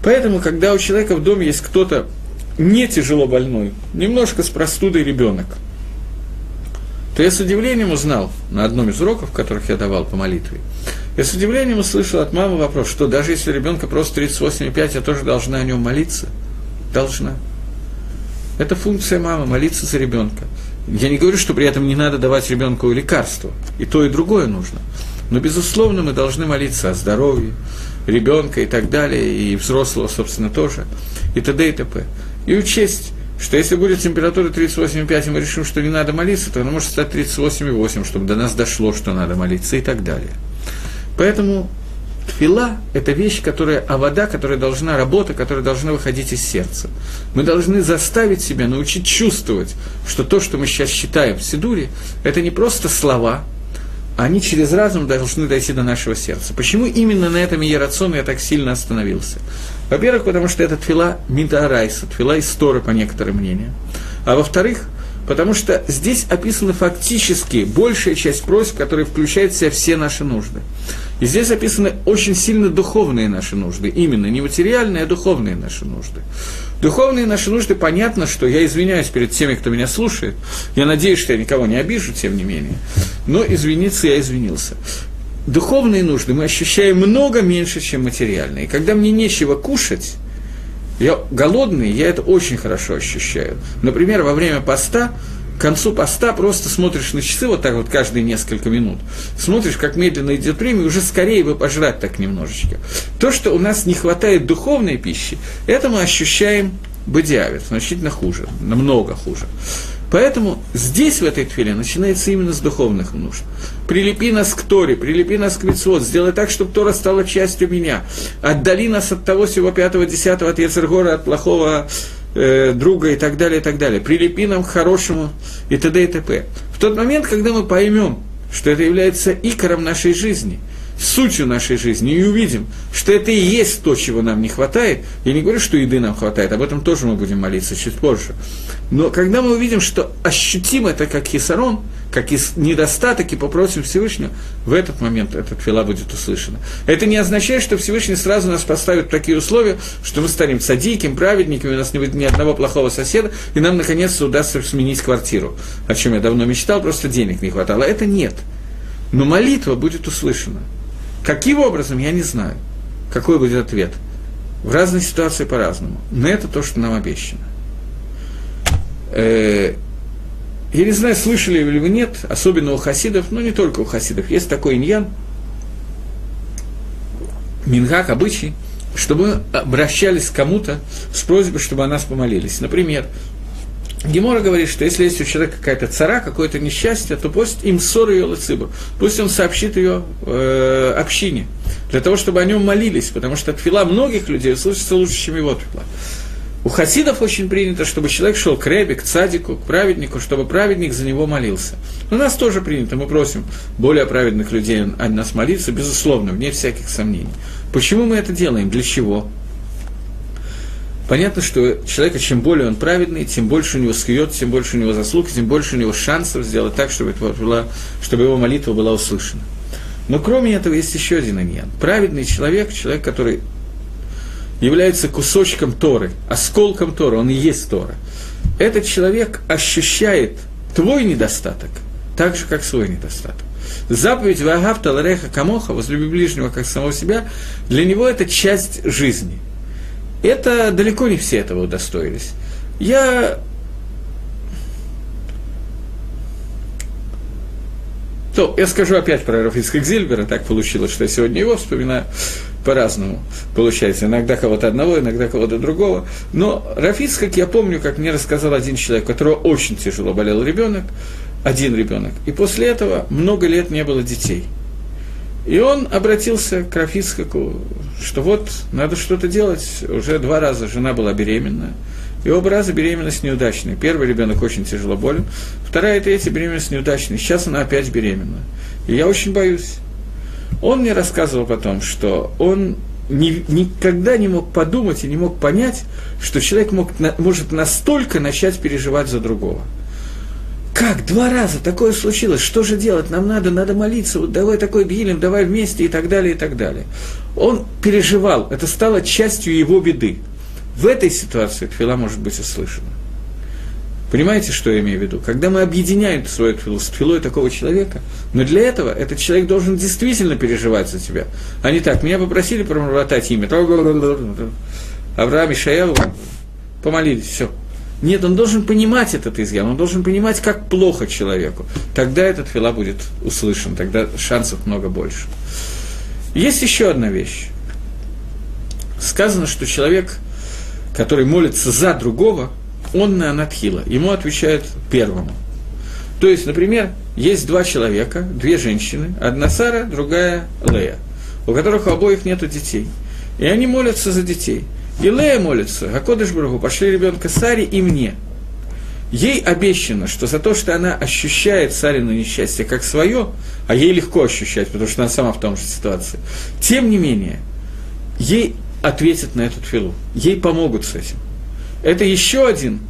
Поэтому, когда у человека в доме есть кто-то не тяжело больной, немножко с простудой ребенок, то я с удивлением узнал на одном из уроков, которых я давал по молитве, я с удивлением услышал от мамы вопрос, что даже если ребенка просто 38,5, я тоже должна о нем молиться? Должна. Это функция мамы, молиться за ребенка. Я не говорю, что при этом не надо давать ребенку лекарства. И то, и другое нужно. Но, безусловно, мы должны молиться о здоровье ребенка и так далее, и взрослого, собственно, тоже, и т.д. и т.п. И учесть, что если будет температура 38,5, и мы решим, что не надо молиться, то она может стать 38,8, чтобы до нас дошло, что надо молиться и так далее. Поэтому Тфила – это вещь, которая, а вода, которая должна работать, которая должна выходить из сердца. Мы должны заставить себя научить чувствовать, что то, что мы сейчас считаем в Сидуре, это не просто слова, они через разум должны дойти до нашего сердца. Почему именно на этом Иерацион я так сильно остановился? Во-первых, потому что это тфила Мидаарайса, тфила история, по некоторым мнениям. А во-вторых, потому что здесь описаны фактически большая часть просьб, которая включает в себя все наши нужды. И здесь описаны очень сильно духовные наши нужды, именно не материальные, а духовные наши нужды. Духовные наши нужды, понятно, что я извиняюсь перед теми, кто меня слушает, я надеюсь, что я никого не обижу, тем не менее, но извиниться я извинился. Духовные нужды мы ощущаем много меньше, чем материальные. Когда мне нечего кушать, я голодный, я это очень хорошо ощущаю. Например, во время поста к концу поста просто смотришь на часы вот так вот каждые несколько минут, смотришь, как медленно идет время, и уже скорее бы пожрать так немножечко. То, что у нас не хватает духовной пищи, это мы ощущаем бадиавит, значительно хуже, намного хуже. Поэтому здесь, в этой твиле, начинается именно с духовных нужд. Прилепи нас к Торе, прилепи нас к Митцвот, сделай так, чтобы Тора стала частью меня. Отдали нас от того всего пятого, десятого, от Ецергора, от плохого э, друга и так далее, и так далее. Прилепи нам к хорошему и т.д. и т.п. В тот момент, когда мы поймем, что это является икором нашей жизни, сутью нашей жизни, и увидим, что это и есть то, чего нам не хватает, я не говорю, что еды нам хватает, об этом тоже мы будем молиться чуть позже, но когда мы увидим, что ощутим это как хисарон, как недостаток, и попросим Всевышнего, в этот момент этот фила будет услышана. Это не означает, что Всевышний сразу нас поставит в такие условия, что мы станем садиким, праведниками, у нас не будет ни одного плохого соседа, и нам наконец-то удастся сменить квартиру, о чем я давно мечтал, просто денег не хватало. Это нет. Но молитва будет услышана. Каким образом, я не знаю. Какой будет ответ. В разной ситуации по-разному. Но это то, что нам обещано. Э, я не знаю, слышали ли вы нет, особенно у хасидов, но не только у хасидов, есть такой иньян, мингак, обычай, чтобы обращались к кому-то с просьбой, чтобы о нас помолились. Например, Гемора говорит, что если есть у человека какая-то цара, какое-то несчастье, то пусть им ссор ее лацибу, пусть он сообщит ее э, общине, для того, чтобы о нем молились, потому что тфила многих людей слышится лучше, чем его тфила. У хасидов очень принято, чтобы человек шел к ребе, к цадику, к праведнику, чтобы праведник за него молился. У нас тоже принято, мы просим более праведных людей о нас молиться, безусловно, вне всяких сомнений. Почему мы это делаем? Для чего? Понятно, что человека, чем более он праведный, тем больше у него скиет, тем больше у него заслуг, тем больше у него шансов сделать так, чтобы, была, чтобы его молитва была услышана. Но кроме этого есть еще один иньян. Праведный человек, человек, который является кусочком Торы, осколком Торы, он и есть Тора. Этот человек ощущает твой недостаток так же, как свой недостаток. Заповедь Вагав Талареха Камоха, возлюби ближнего как самого себя, для него это часть жизни. Это далеко не все этого удостоились. Я То, я скажу опять про Рафицкого Зильбера, так получилось, что я сегодня его вспоминаю по-разному. Получается, иногда кого-то одного, иногда кого-то другого. Но Рафиц, как я помню, как мне рассказал один человек, у которого очень тяжело болел ребенок, один ребенок, и после этого много лет не было детей. И он обратился к Рафицкаку, что вот, надо что-то делать. Уже два раза жена была беременна, и оба раза беременность неудачная. Первый ребенок очень тяжело болен, вторая и третья беременность неудачная. Сейчас она опять беременна. И я очень боюсь. Он мне рассказывал потом, что он ни, никогда не мог подумать и не мог понять, что человек мог, может настолько начать переживать за другого. Как? Два раза такое случилось. Что же делать? Нам надо, надо молиться. Вот давай такой бьилим, давай вместе и так далее, и так далее. Он переживал. Это стало частью его беды. В этой ситуации тфила может быть услышана. Понимаете, что я имею в виду? Когда мы объединяем свою тфилу с тфилой такого человека, но для этого этот человек должен действительно переживать за тебя. А не так, меня попросили промотать имя. Авраам и Шаял помолились, все. Нет, он должен понимать этот изъян, он должен понимать, как плохо человеку. Тогда этот фила будет услышан, тогда шансов много больше. Есть еще одна вещь. Сказано, что человек – который молится за другого, он на анатхила, ему отвечает первому. То есть, например, есть два человека, две женщины, одна Сара, другая Лея, у которых у обоих нет детей. И они молятся за детей. И молится, Акодыш Барагу, пошли ребенка Саре и мне. Ей обещано, что за то, что она ощущает Сарину несчастье как свое, а ей легко ощущать, потому что она сама в том же ситуации, тем не менее, ей ответят на эту филу. Ей помогут с этим. Это еще один,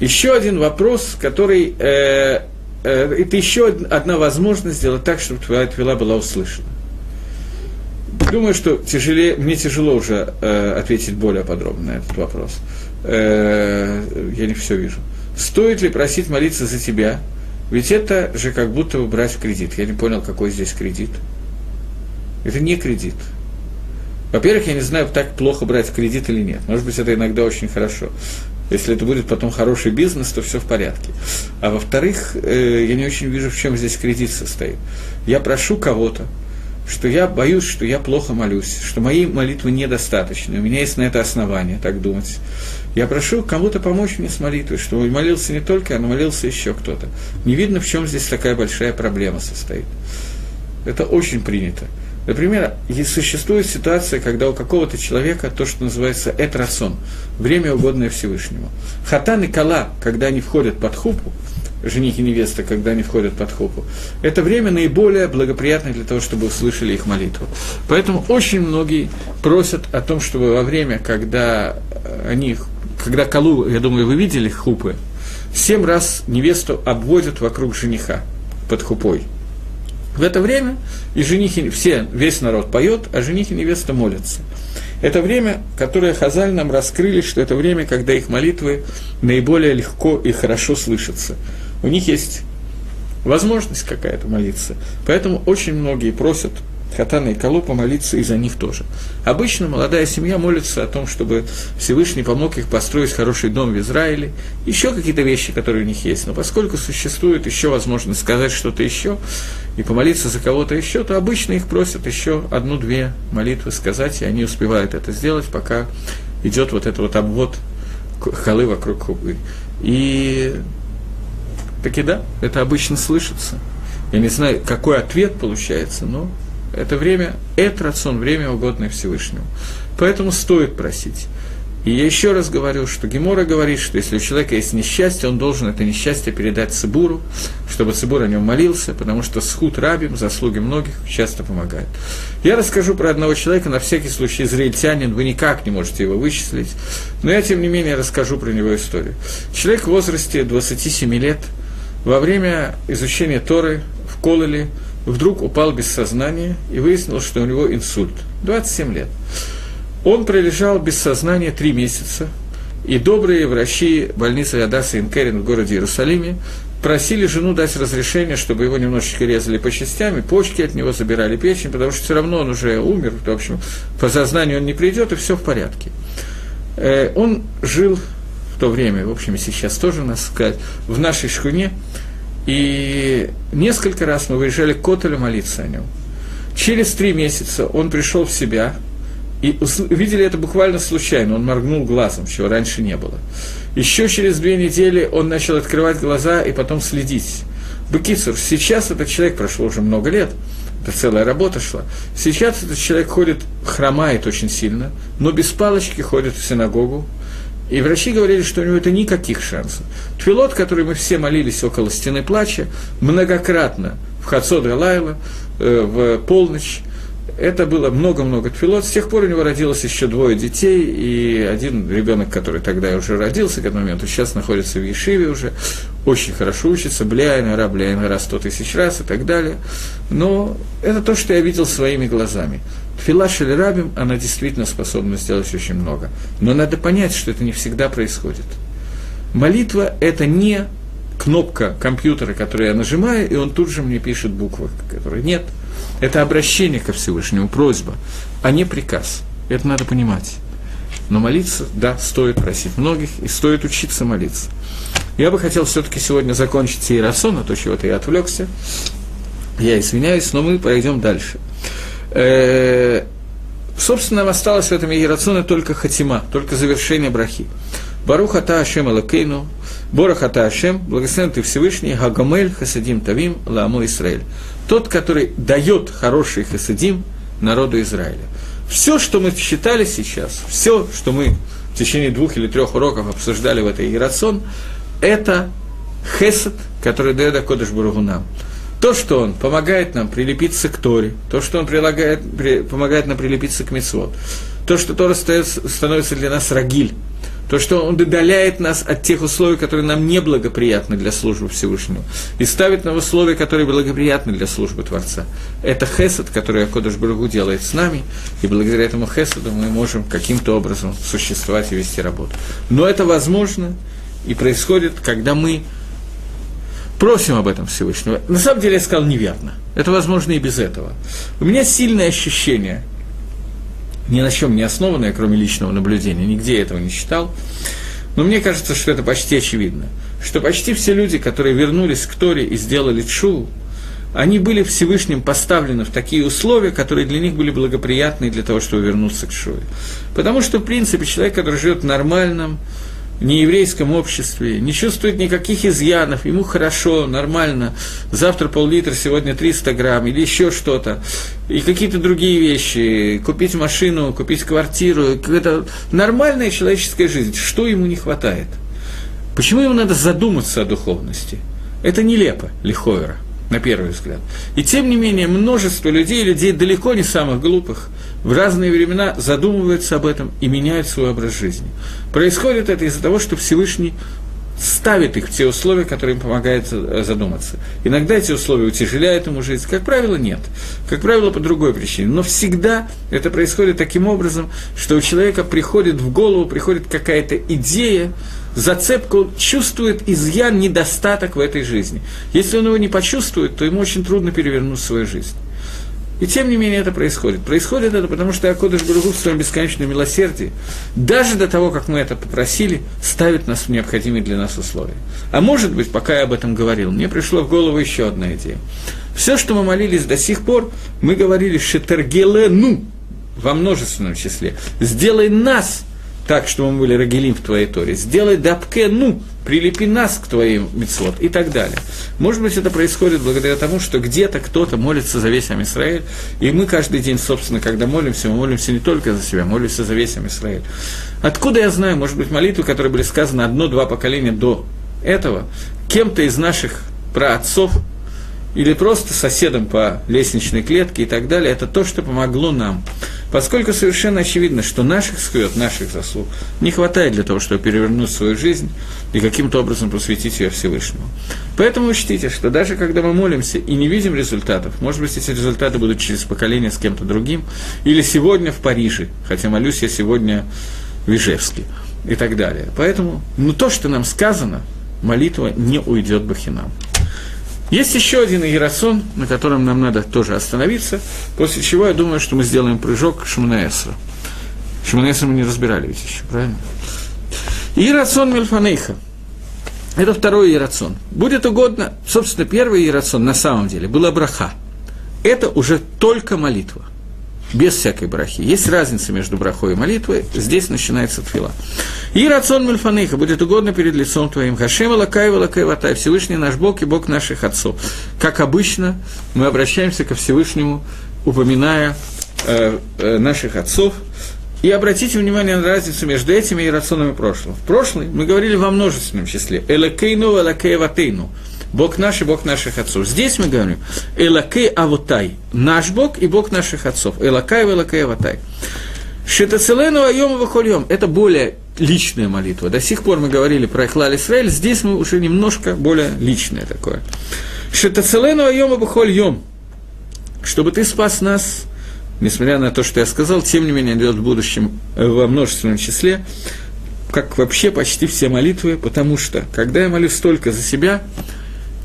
еще один вопрос, который, э, э, это еще одна возможность сделать так, чтобы твоя твила была услышана. Думаю, что тяжелее, мне тяжело уже э, ответить более подробно на этот вопрос. Э, я не все вижу. Стоит ли просить молиться за тебя? Ведь это же как будто бы брать в кредит. Я не понял, какой здесь кредит. Это не кредит. Во-первых, я не знаю, так плохо брать кредит или нет. Может быть, это иногда очень хорошо. Если это будет потом хороший бизнес, то все в порядке. А во-вторых, э, я не очень вижу, в чем здесь кредит состоит. Я прошу кого-то, что я боюсь, что я плохо молюсь, что моей молитвы недостаточны, у меня есть на это основание так думать. Я прошу кому-то помочь мне с молитвой, что молился не только я, но молился еще кто-то. Не видно, в чем здесь такая большая проблема состоит. Это очень принято. Например, существует ситуация, когда у какого-то человека то, что называется этрасон, время, угодное Всевышнему. Хатан и кала, когда они входят под хупу, жених и невеста, когда они входят под хупу, это время наиболее благоприятное для того, чтобы услышали их молитву. Поэтому очень многие просят о том, чтобы во время, когда они, когда колу, я думаю, вы видели хупы, семь раз невесту обводят вокруг жениха под хупой – в это время и женихи, все, весь народ поет, а женихи и невеста молятся. Это время, которое Хазаль нам раскрыли, что это время, когда их молитвы наиболее легко и хорошо слышатся. У них есть возможность какая-то молиться. Поэтому очень многие просят Хатана и Калу помолиться и за них тоже. Обычно молодая семья молится о том, чтобы Всевышний помог их построить хороший дом в Израиле, еще какие-то вещи, которые у них есть. Но поскольку существует еще возможность сказать что-то еще и помолиться за кого-то еще, то обычно их просят еще одну-две молитвы сказать, и они успевают это сделать, пока идет вот этот вот обвод халы вокруг хубы. И таки да, это обычно слышится. Я не знаю, какой ответ получается, но это время, это рацион, время угодное Всевышнему. Поэтому стоит просить. И я еще раз говорю, что Гемора говорит, что если у человека есть несчастье, он должен это несчастье передать Цибуру, чтобы Цибур о нем молился, потому что схуд рабим, заслуги многих, часто помогает. Я расскажу про одного человека, на всякий случай израильтянин, вы никак не можете его вычислить, но я, тем не менее, расскажу про него историю. Человек в возрасте 27 лет, во время изучения Торы в Кололе, вдруг упал без сознания и выяснилось, что у него инсульт. 27 лет. Он пролежал без сознания три месяца, и добрые врачи больницы Адаса Инкерин в городе Иерусалиме просили жену дать разрешение, чтобы его немножечко резали по частям, почки от него забирали печень, потому что все равно он уже умер, в общем, по сознанию он не придет, и все в порядке. Э, он жил в то время, в общем, и сейчас тоже, нас сказать, в нашей шхуне, и несколько раз мы выезжали к Котелю молиться о нем. Через три месяца он пришел в себя, и увидели это буквально случайно, он моргнул глазом, чего раньше не было. Еще через две недели он начал открывать глаза и потом следить. Бекицур, сейчас этот человек, прошло уже много лет, это целая работа шла. Сейчас этот человек ходит, хромает очень сильно, но без палочки ходит в синагогу. И врачи говорили, что у него это никаких шансов. Твилот, который мы все молились около стены плача, многократно в Хацод Галайла, э, в полночь, это было много-много тфилот. С тех пор у него родилось еще двое детей, и один ребенок, который тогда уже родился к этому моменту, сейчас находится в Ешиве уже, очень хорошо учится, бляйн, ара, сто тысяч раз и так далее. Но это то, что я видел своими глазами. Тфила Шелерабим, она действительно способна сделать очень много. Но надо понять, что это не всегда происходит. Молитва – это не кнопка компьютера, которую я нажимаю, и он тут же мне пишет буквы, которые нет – это обращение ко Всевышнему, просьба, а не приказ. Это надо понимать. Но молиться, да, стоит просить многих, и стоит учиться молиться. Я бы хотел все-таки сегодня закончить Иерасон, а то чего-то я отвлекся. Я извиняюсь, но мы пойдем дальше. Э-э- собственно, нам осталось в этом Иерасоне только хатима, только завершение брахи. Баруха та Ашем Алакейну, Бораха та Ашем, благословен ты Всевышний, Гагамель, Хасадим Тавим, Ламу Исраэль тот, который дает хороший хасидим народу Израиля. Все, что мы считали сейчас, все, что мы в течение двух или трех уроков обсуждали в этой Иерацион, это хесед, который дает Акодыш Баругу нам. То, что он помогает нам прилепиться к Торе, то, что он прилагает, при, помогает нам прилепиться к Мецвод, то, что Тора становится для нас рагиль, то, что он удаляет нас от тех условий, которые нам неблагоприятны для службы Всевышнему, и ставит на условия, которые благоприятны для службы Творца. Это хесед, который Акодыш Барагу делает с нами, и благодаря этому хеседу мы можем каким-то образом существовать и вести работу. Но это возможно и происходит, когда мы просим об этом Всевышнего. На самом деле я сказал неверно. Это возможно и без этого. У меня сильное ощущение – ни на чем не основанное, кроме личного наблюдения, нигде я этого не читал. Но мне кажется, что это почти очевидно, что почти все люди, которые вернулись к Торе и сделали чу, они были Всевышним поставлены в такие условия, которые для них были благоприятны для того, чтобы вернуться к Шуе. Потому что, в принципе, человек, который живет в нормальном, нееврейском обществе, не чувствует никаких изъянов, ему хорошо, нормально, завтра пол-литра, сегодня 300 грамм или еще что-то, и какие-то другие вещи, купить машину, купить квартиру, это нормальная человеческая жизнь, что ему не хватает? Почему ему надо задуматься о духовности? Это нелепо, лиховера на первый взгляд. И тем не менее, множество людей, людей далеко не самых глупых, в разные времена задумываются об этом и меняют свой образ жизни. Происходит это из-за того, что Всевышний ставит их в те условия, которые им помогают задуматься. Иногда эти условия утяжеляют ему жизнь, как правило, нет. Как правило, по другой причине. Но всегда это происходит таким образом, что у человека приходит в голову, приходит какая-то идея, зацепка, он чувствует изъян, недостаток в этой жизни. Если он его не почувствует, то ему очень трудно перевернуть свою жизнь. И тем не менее это происходит. Происходит это потому, что Акодыш Баругу в своем бесконечном милосердии, даже до того, как мы это попросили, ставит нас в необходимые для нас условия. А может быть, пока я об этом говорил, мне пришло в голову еще одна идея. Все, что мы молились до сих пор, мы говорили «шетергелену» во множественном числе. «Сделай нас так, чтобы мы были рагелим в твоей Торе. Сделай дапке, ну, прилепи нас к твоим мецвод и так далее. Может быть, это происходит благодаря тому, что где-то кто-то молится за весь Амисраэль, и мы каждый день, собственно, когда молимся, мы молимся не только за себя, молимся за весь Амисраэль. Откуда я знаю, может быть, молитвы, которые были сказаны одно-два поколения до этого, кем-то из наших праотцов, или просто соседом по лестничной клетке и так далее, это то, что помогло нам Поскольку совершенно очевидно, что наших сквет, наших заслуг не хватает для того, чтобы перевернуть свою жизнь и каким-то образом посвятить ее Всевышнему. Поэтому учтите, что даже когда мы молимся и не видим результатов, может быть, эти результаты будут через поколение с кем-то другим, или сегодня в Париже, хотя молюсь я сегодня в Ижевске, и так далее. Поэтому, ну то, что нам сказано, молитва не уйдет Бахинам. Есть еще один иерасон, на котором нам надо тоже остановиться, после чего я думаю, что мы сделаем прыжок к Шманаэсру. Шманаэсру мы не разбирали ведь еще, правильно? Иерасон Мельфанейха. Это второй иерацион. Будет угодно, собственно, первый иерацион на самом деле был Абраха. Это уже только молитва – без всякой брахи. Есть разница между брахой и молитвой, здесь начинается тфила. И рацион мульфаныха будет угодно перед лицом твоим. Хашем лакай лакай ватай, Всевышний наш Бог и Бог наших отцов. Как обычно, мы обращаемся ко Всевышнему, упоминая э, э, наших отцов, и обратите внимание на разницу между этими и рационами прошлого. В прошлом мы говорили во множественном числе. Элакейну, элакееватейну. Бог наш и Бог наших отцов. Здесь мы говорим Элакей Авутай, наш Бог и Бог наших отцов. Элакай Элакей Авутай. Шитацелену Айома Вахольем – это более личная молитва. До сих пор мы говорили про Эхлаль Исраэль, здесь мы уже немножко более личное такое. Шитацелену Айома Вахольем – чтобы ты спас нас, несмотря на то, что я сказал, тем не менее идет в будущем э, во множественном числе, как вообще почти все молитвы, потому что, когда я молюсь только за себя,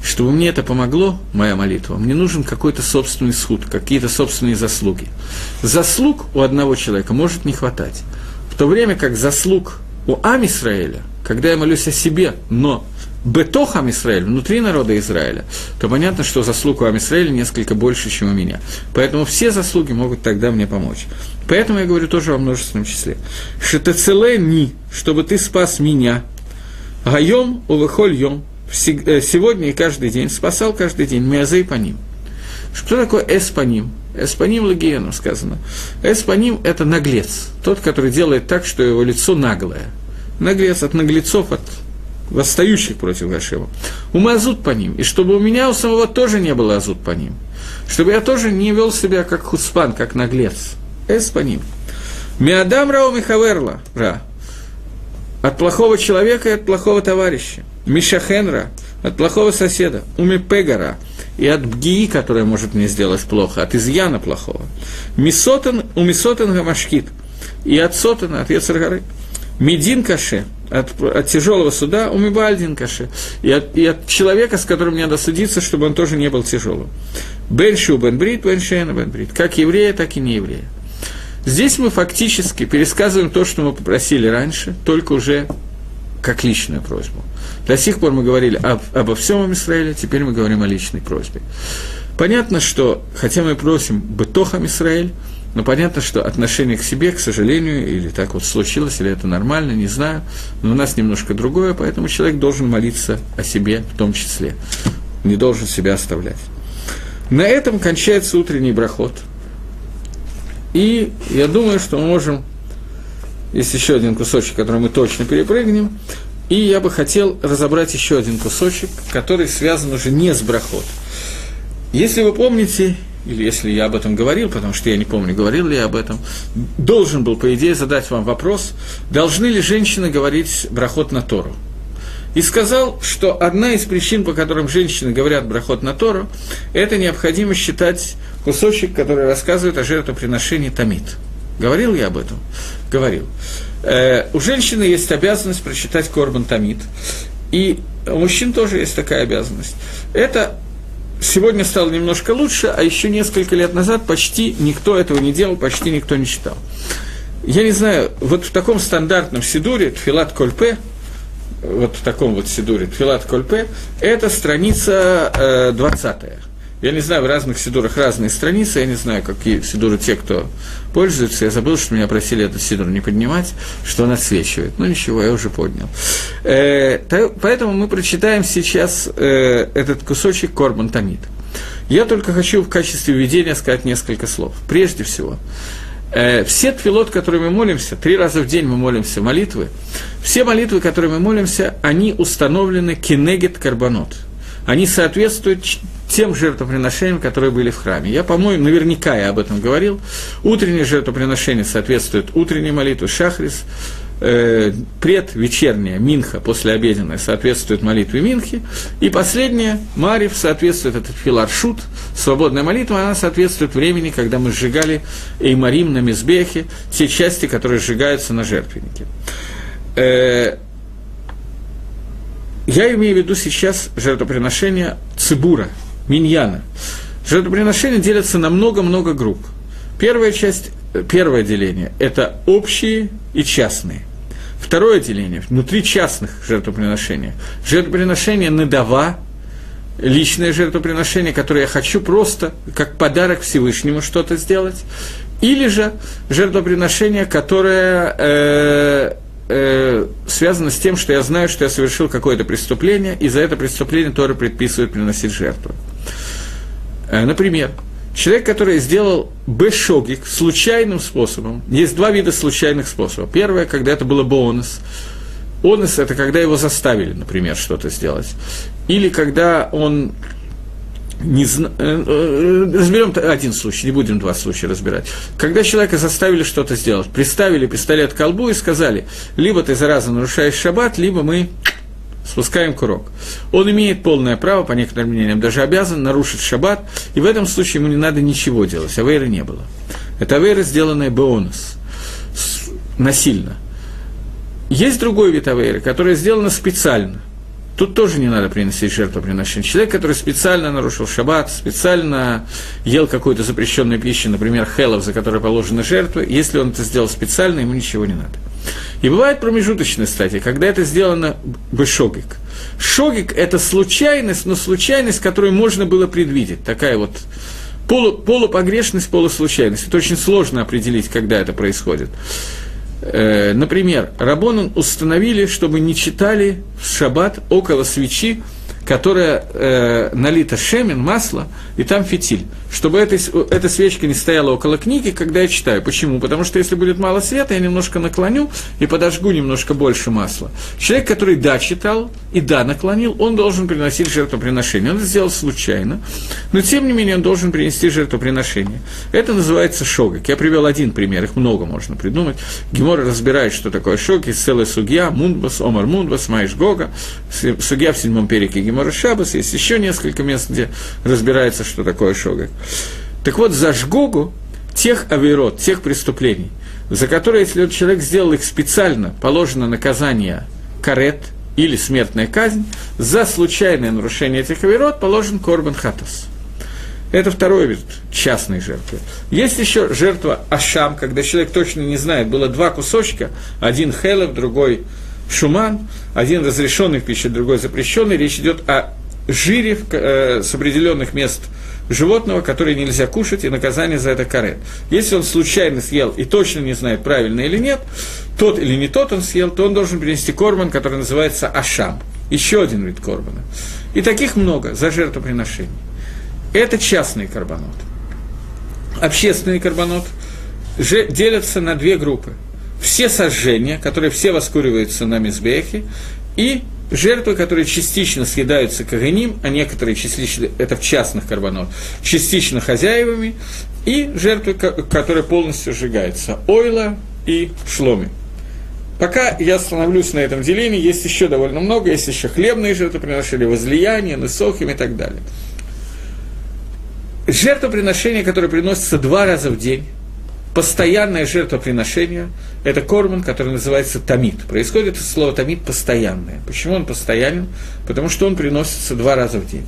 чтобы мне это помогло, моя молитва, мне нужен какой-то собственный суд, какие-то собственные заслуги. Заслуг у одного человека может не хватать. В то время как заслуг у Ам Исраэля, когда я молюсь о себе, но Бетох Ам внутри народа Израиля, то понятно, что заслуг у Ам Исраэля несколько больше, чем у меня. Поэтому все заслуги могут тогда мне помочь. Поэтому я говорю тоже во множественном числе. Шетацеле ни, чтобы ты спас меня. Гайом увыхоль сегодня и каждый день, спасал каждый день, миазей по ним. Что такое эспаним? Эспаним лагиену сказано. Эспаним – это наглец, тот, который делает так, что его лицо наглое. Наглец от наглецов, от восстающих против Гашева. Умазут по ним. И чтобы у меня у самого тоже не было азут по ним. Чтобы я тоже не вел себя как хуспан, как наглец. Эспаним. Миадам Рау Михаверла. Ра. От плохого человека и от плохого товарища. Мишахенра, от плохого соседа, умипегара, и от бгии, которая может мне сделать плохо, от изъяна плохого. Мисотен, у Мисотен гамашкит, и от Сотена, от Ецаргары. Медин каше, от, от тяжелого суда, у Мибальдин каше, и от, и от человека, с которым мне надо судиться, чтобы он тоже не был тяжелым. Бен Шу Бен Брит, Бен Шейна Бен Брит. Как еврея, так и не еврея. Здесь мы фактически пересказываем то, что мы попросили раньше, только уже как личную просьбу. До сих пор мы говорили об, обо всем Израиле, теперь мы говорим о личной просьбе. Понятно, что, хотя мы просим «бытохам Израиль», но понятно, что отношение к себе, к сожалению, или так вот случилось, или это нормально, не знаю, но у нас немножко другое, поэтому человек должен молиться о себе в том числе, не должен себя оставлять. На этом кончается утренний брахот. И я думаю, что мы можем есть еще один кусочек, который мы точно перепрыгнем. И я бы хотел разобрать еще один кусочек, который связан уже не с брахот. Если вы помните, или если я об этом говорил, потому что я не помню, говорил ли я об этом, должен был, по идее, задать вам вопрос, должны ли женщины говорить брахот на Тору. И сказал, что одна из причин, по которым женщины говорят брахот на Тору, это необходимо считать кусочек, который рассказывает о жертвоприношении Тамид. Говорил я об этом? Говорил. Э, у женщины есть обязанность прочитать Корбан Тамид. И у мужчин тоже есть такая обязанность. Это сегодня стало немножко лучше, а еще несколько лет назад почти никто этого не делал, почти никто не читал. Я не знаю, вот в таком стандартном сидуре, Тфилат Кольпе, вот в таком вот сидуре, Тфилат Кольпе, это страница э, 20 я не знаю, в разных сидурах разные страницы, я не знаю, какие сидуры те, кто пользуется. Я забыл, что меня просили этот сидур не поднимать, что он отсвечивает. Ну ничего, я уже поднял. Э, то, поэтому мы прочитаем сейчас э, этот кусочек Корбан. Я только хочу в качестве введения сказать несколько слов. Прежде всего, э, все твилот, которые мы молимся, три раза в день мы молимся молитвы, все молитвы, которые мы молимся, они установлены кенегет карбонот – они соответствуют тем жертвоприношениям, которые были в храме. Я, по-моему, наверняка я об этом говорил. Утреннее жертвоприношение соответствует утренней молитве Шахрис, э, предвечерняя Минха, послеобеденная, соответствует молитве Минхи, и последняя, Марив, соответствует, этот филаршут, свободная молитва, она соответствует времени, когда мы сжигали Эймарим на Мизбехе, те части, которые сжигаются на жертвеннике. Э, я имею в виду сейчас жертвоприношение Цибура, Миньяна. Жертвоприношения делятся на много-много групп. Первая часть, первое деление – это общие и частные. Второе деление – внутри частных жертвоприношений. Жертвоприношение надава, личное жертвоприношение, которое я хочу просто как подарок Всевышнему что-то сделать, или же жертвоприношение, которое э, э, связано с тем, что я знаю, что я совершил какое-то преступление, и за это преступление Тора предписывает приносить жертву. Э, например, человек, который сделал бешогик случайным способом, есть два вида случайных способов. Первое, когда это было бонус. Онус – это когда его заставили, например, что-то сделать. Или когда он не. Э, э, разберем один случай, не будем два случая разбирать. Когда человека заставили что-то сделать, приставили пистолет к колбу и сказали, либо ты, зараза, нарушаешь шаббат, либо мы спускаем курок. Он имеет полное право, по некоторым мнениям, даже обязан нарушить шаббат, и в этом случае ему не надо ничего делать, авейры не было. Это авейра, сделанная бонус, насильно. Есть другой вид авейры, которая сделана специально – Тут тоже не надо приносить жертвоприношение. Человек, который специально нарушил шаббат, специально ел какую-то запрещенную пищу, например, хелов, за которой положены жертвы, если он это сделал специально, ему ничего не надо. И бывает промежуточная стадия, когда это сделано бешогик. Шогик – это случайность, но случайность, которую можно было предвидеть. Такая вот полу, полупогрешность, полуслучайность. Это очень сложно определить, когда это происходит. Э, например, Рабонан установили, чтобы не читали в шаббат около свечи которая э, налита шемен, масло, и там фитиль. Чтобы этой, эта свечка не стояла около книги, когда я читаю. Почему? Потому что если будет мало света, я немножко наклоню и подожгу немножко больше масла. Человек, который да читал и да наклонил, он должен приносить жертвоприношение. Он это сделал случайно, но тем не менее он должен принести жертвоприношение. Это называется шогак. Я привел один пример, их много можно придумать. Гемора разбирает, что такое есть целая судья, мундбас, омар мундбас, маиш гога, судья в седьмом перике Гемора Шабас, есть еще несколько мест, где разбирается, что такое шогак. Так вот, за жгогу тех авирот, тех преступлений, за которые, если человек сделал их специально, положено наказание карет или смертная казнь, за случайное нарушение этих авирот положен корбан хатас. Это второй вид частной жертвы. Есть еще жертва Ашам, когда человек точно не знает, было два кусочка, один хелев, другой шуман, один разрешенный в пище, другой запрещенный. Речь идет о жире э, с определенных мест животного, который нельзя кушать, и наказание за это карет. Если он случайно съел и точно не знает, правильно или нет, тот или не тот он съел, то он должен принести корбан, который называется ашам. Еще один вид корбана. И таких много за жертвоприношение. Это частный карбонот. Общественный карбонот делятся на две группы – все сожжения, которые все воскуриваются на Мизбехе, и жертвы, которые частично съедаются каганим, а некоторые частично, это в частных карбонот, частично хозяевами, и жертвы, которые полностью сжигаются, ойла и шломи. Пока я остановлюсь на этом делении, есть еще довольно много, есть еще хлебные жертвоприношения, возлияния, нысохим и так далее. Жертвоприношения, которые приносятся два раза в день, постоянное жертвоприношение – это корман, который называется тамид. Происходит слово тамид постоянное. Почему он постоянен? Потому что он приносится два раза в день.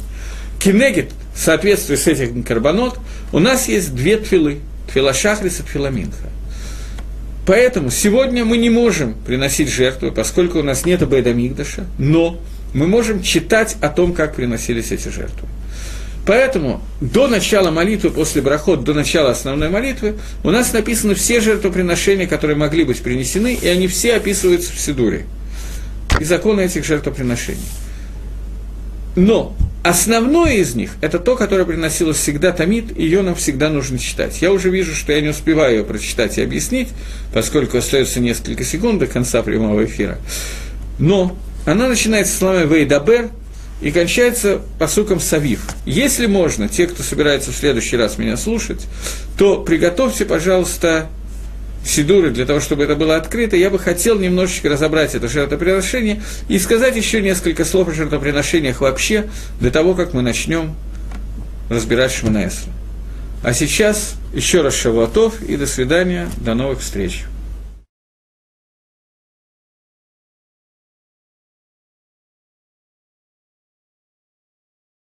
Кинегит, в соответствии с этим карбонот, у нас есть две твилы – твила шахрис и твила минха. Поэтому сегодня мы не можем приносить жертвы, поскольку у нас нет Бейдамигдаша, но мы можем читать о том, как приносились эти жертвы. Поэтому до начала молитвы, после брахот, до начала основной молитвы, у нас написаны все жертвоприношения, которые могли быть принесены, и они все описываются в Сидуре. И законы этих жертвоприношений. Но основное из них – это то, которое приносилось всегда Тамид, ее нам всегда нужно читать. Я уже вижу, что я не успеваю ее прочитать и объяснить, поскольку остается несколько секунд до конца прямого эфира. Но она начинается словами «Вейдабер», и кончается посуком Савив. Если можно, те, кто собирается в следующий раз меня слушать, то приготовьте, пожалуйста, сидуры для того, чтобы это было открыто, я бы хотел немножечко разобрать это жертвоприношение и сказать еще несколько слов о жертвоприношениях вообще, до того, как мы начнем разбирать Шманаэсра. А сейчас еще раз шавуатов и до свидания, до новых встреч.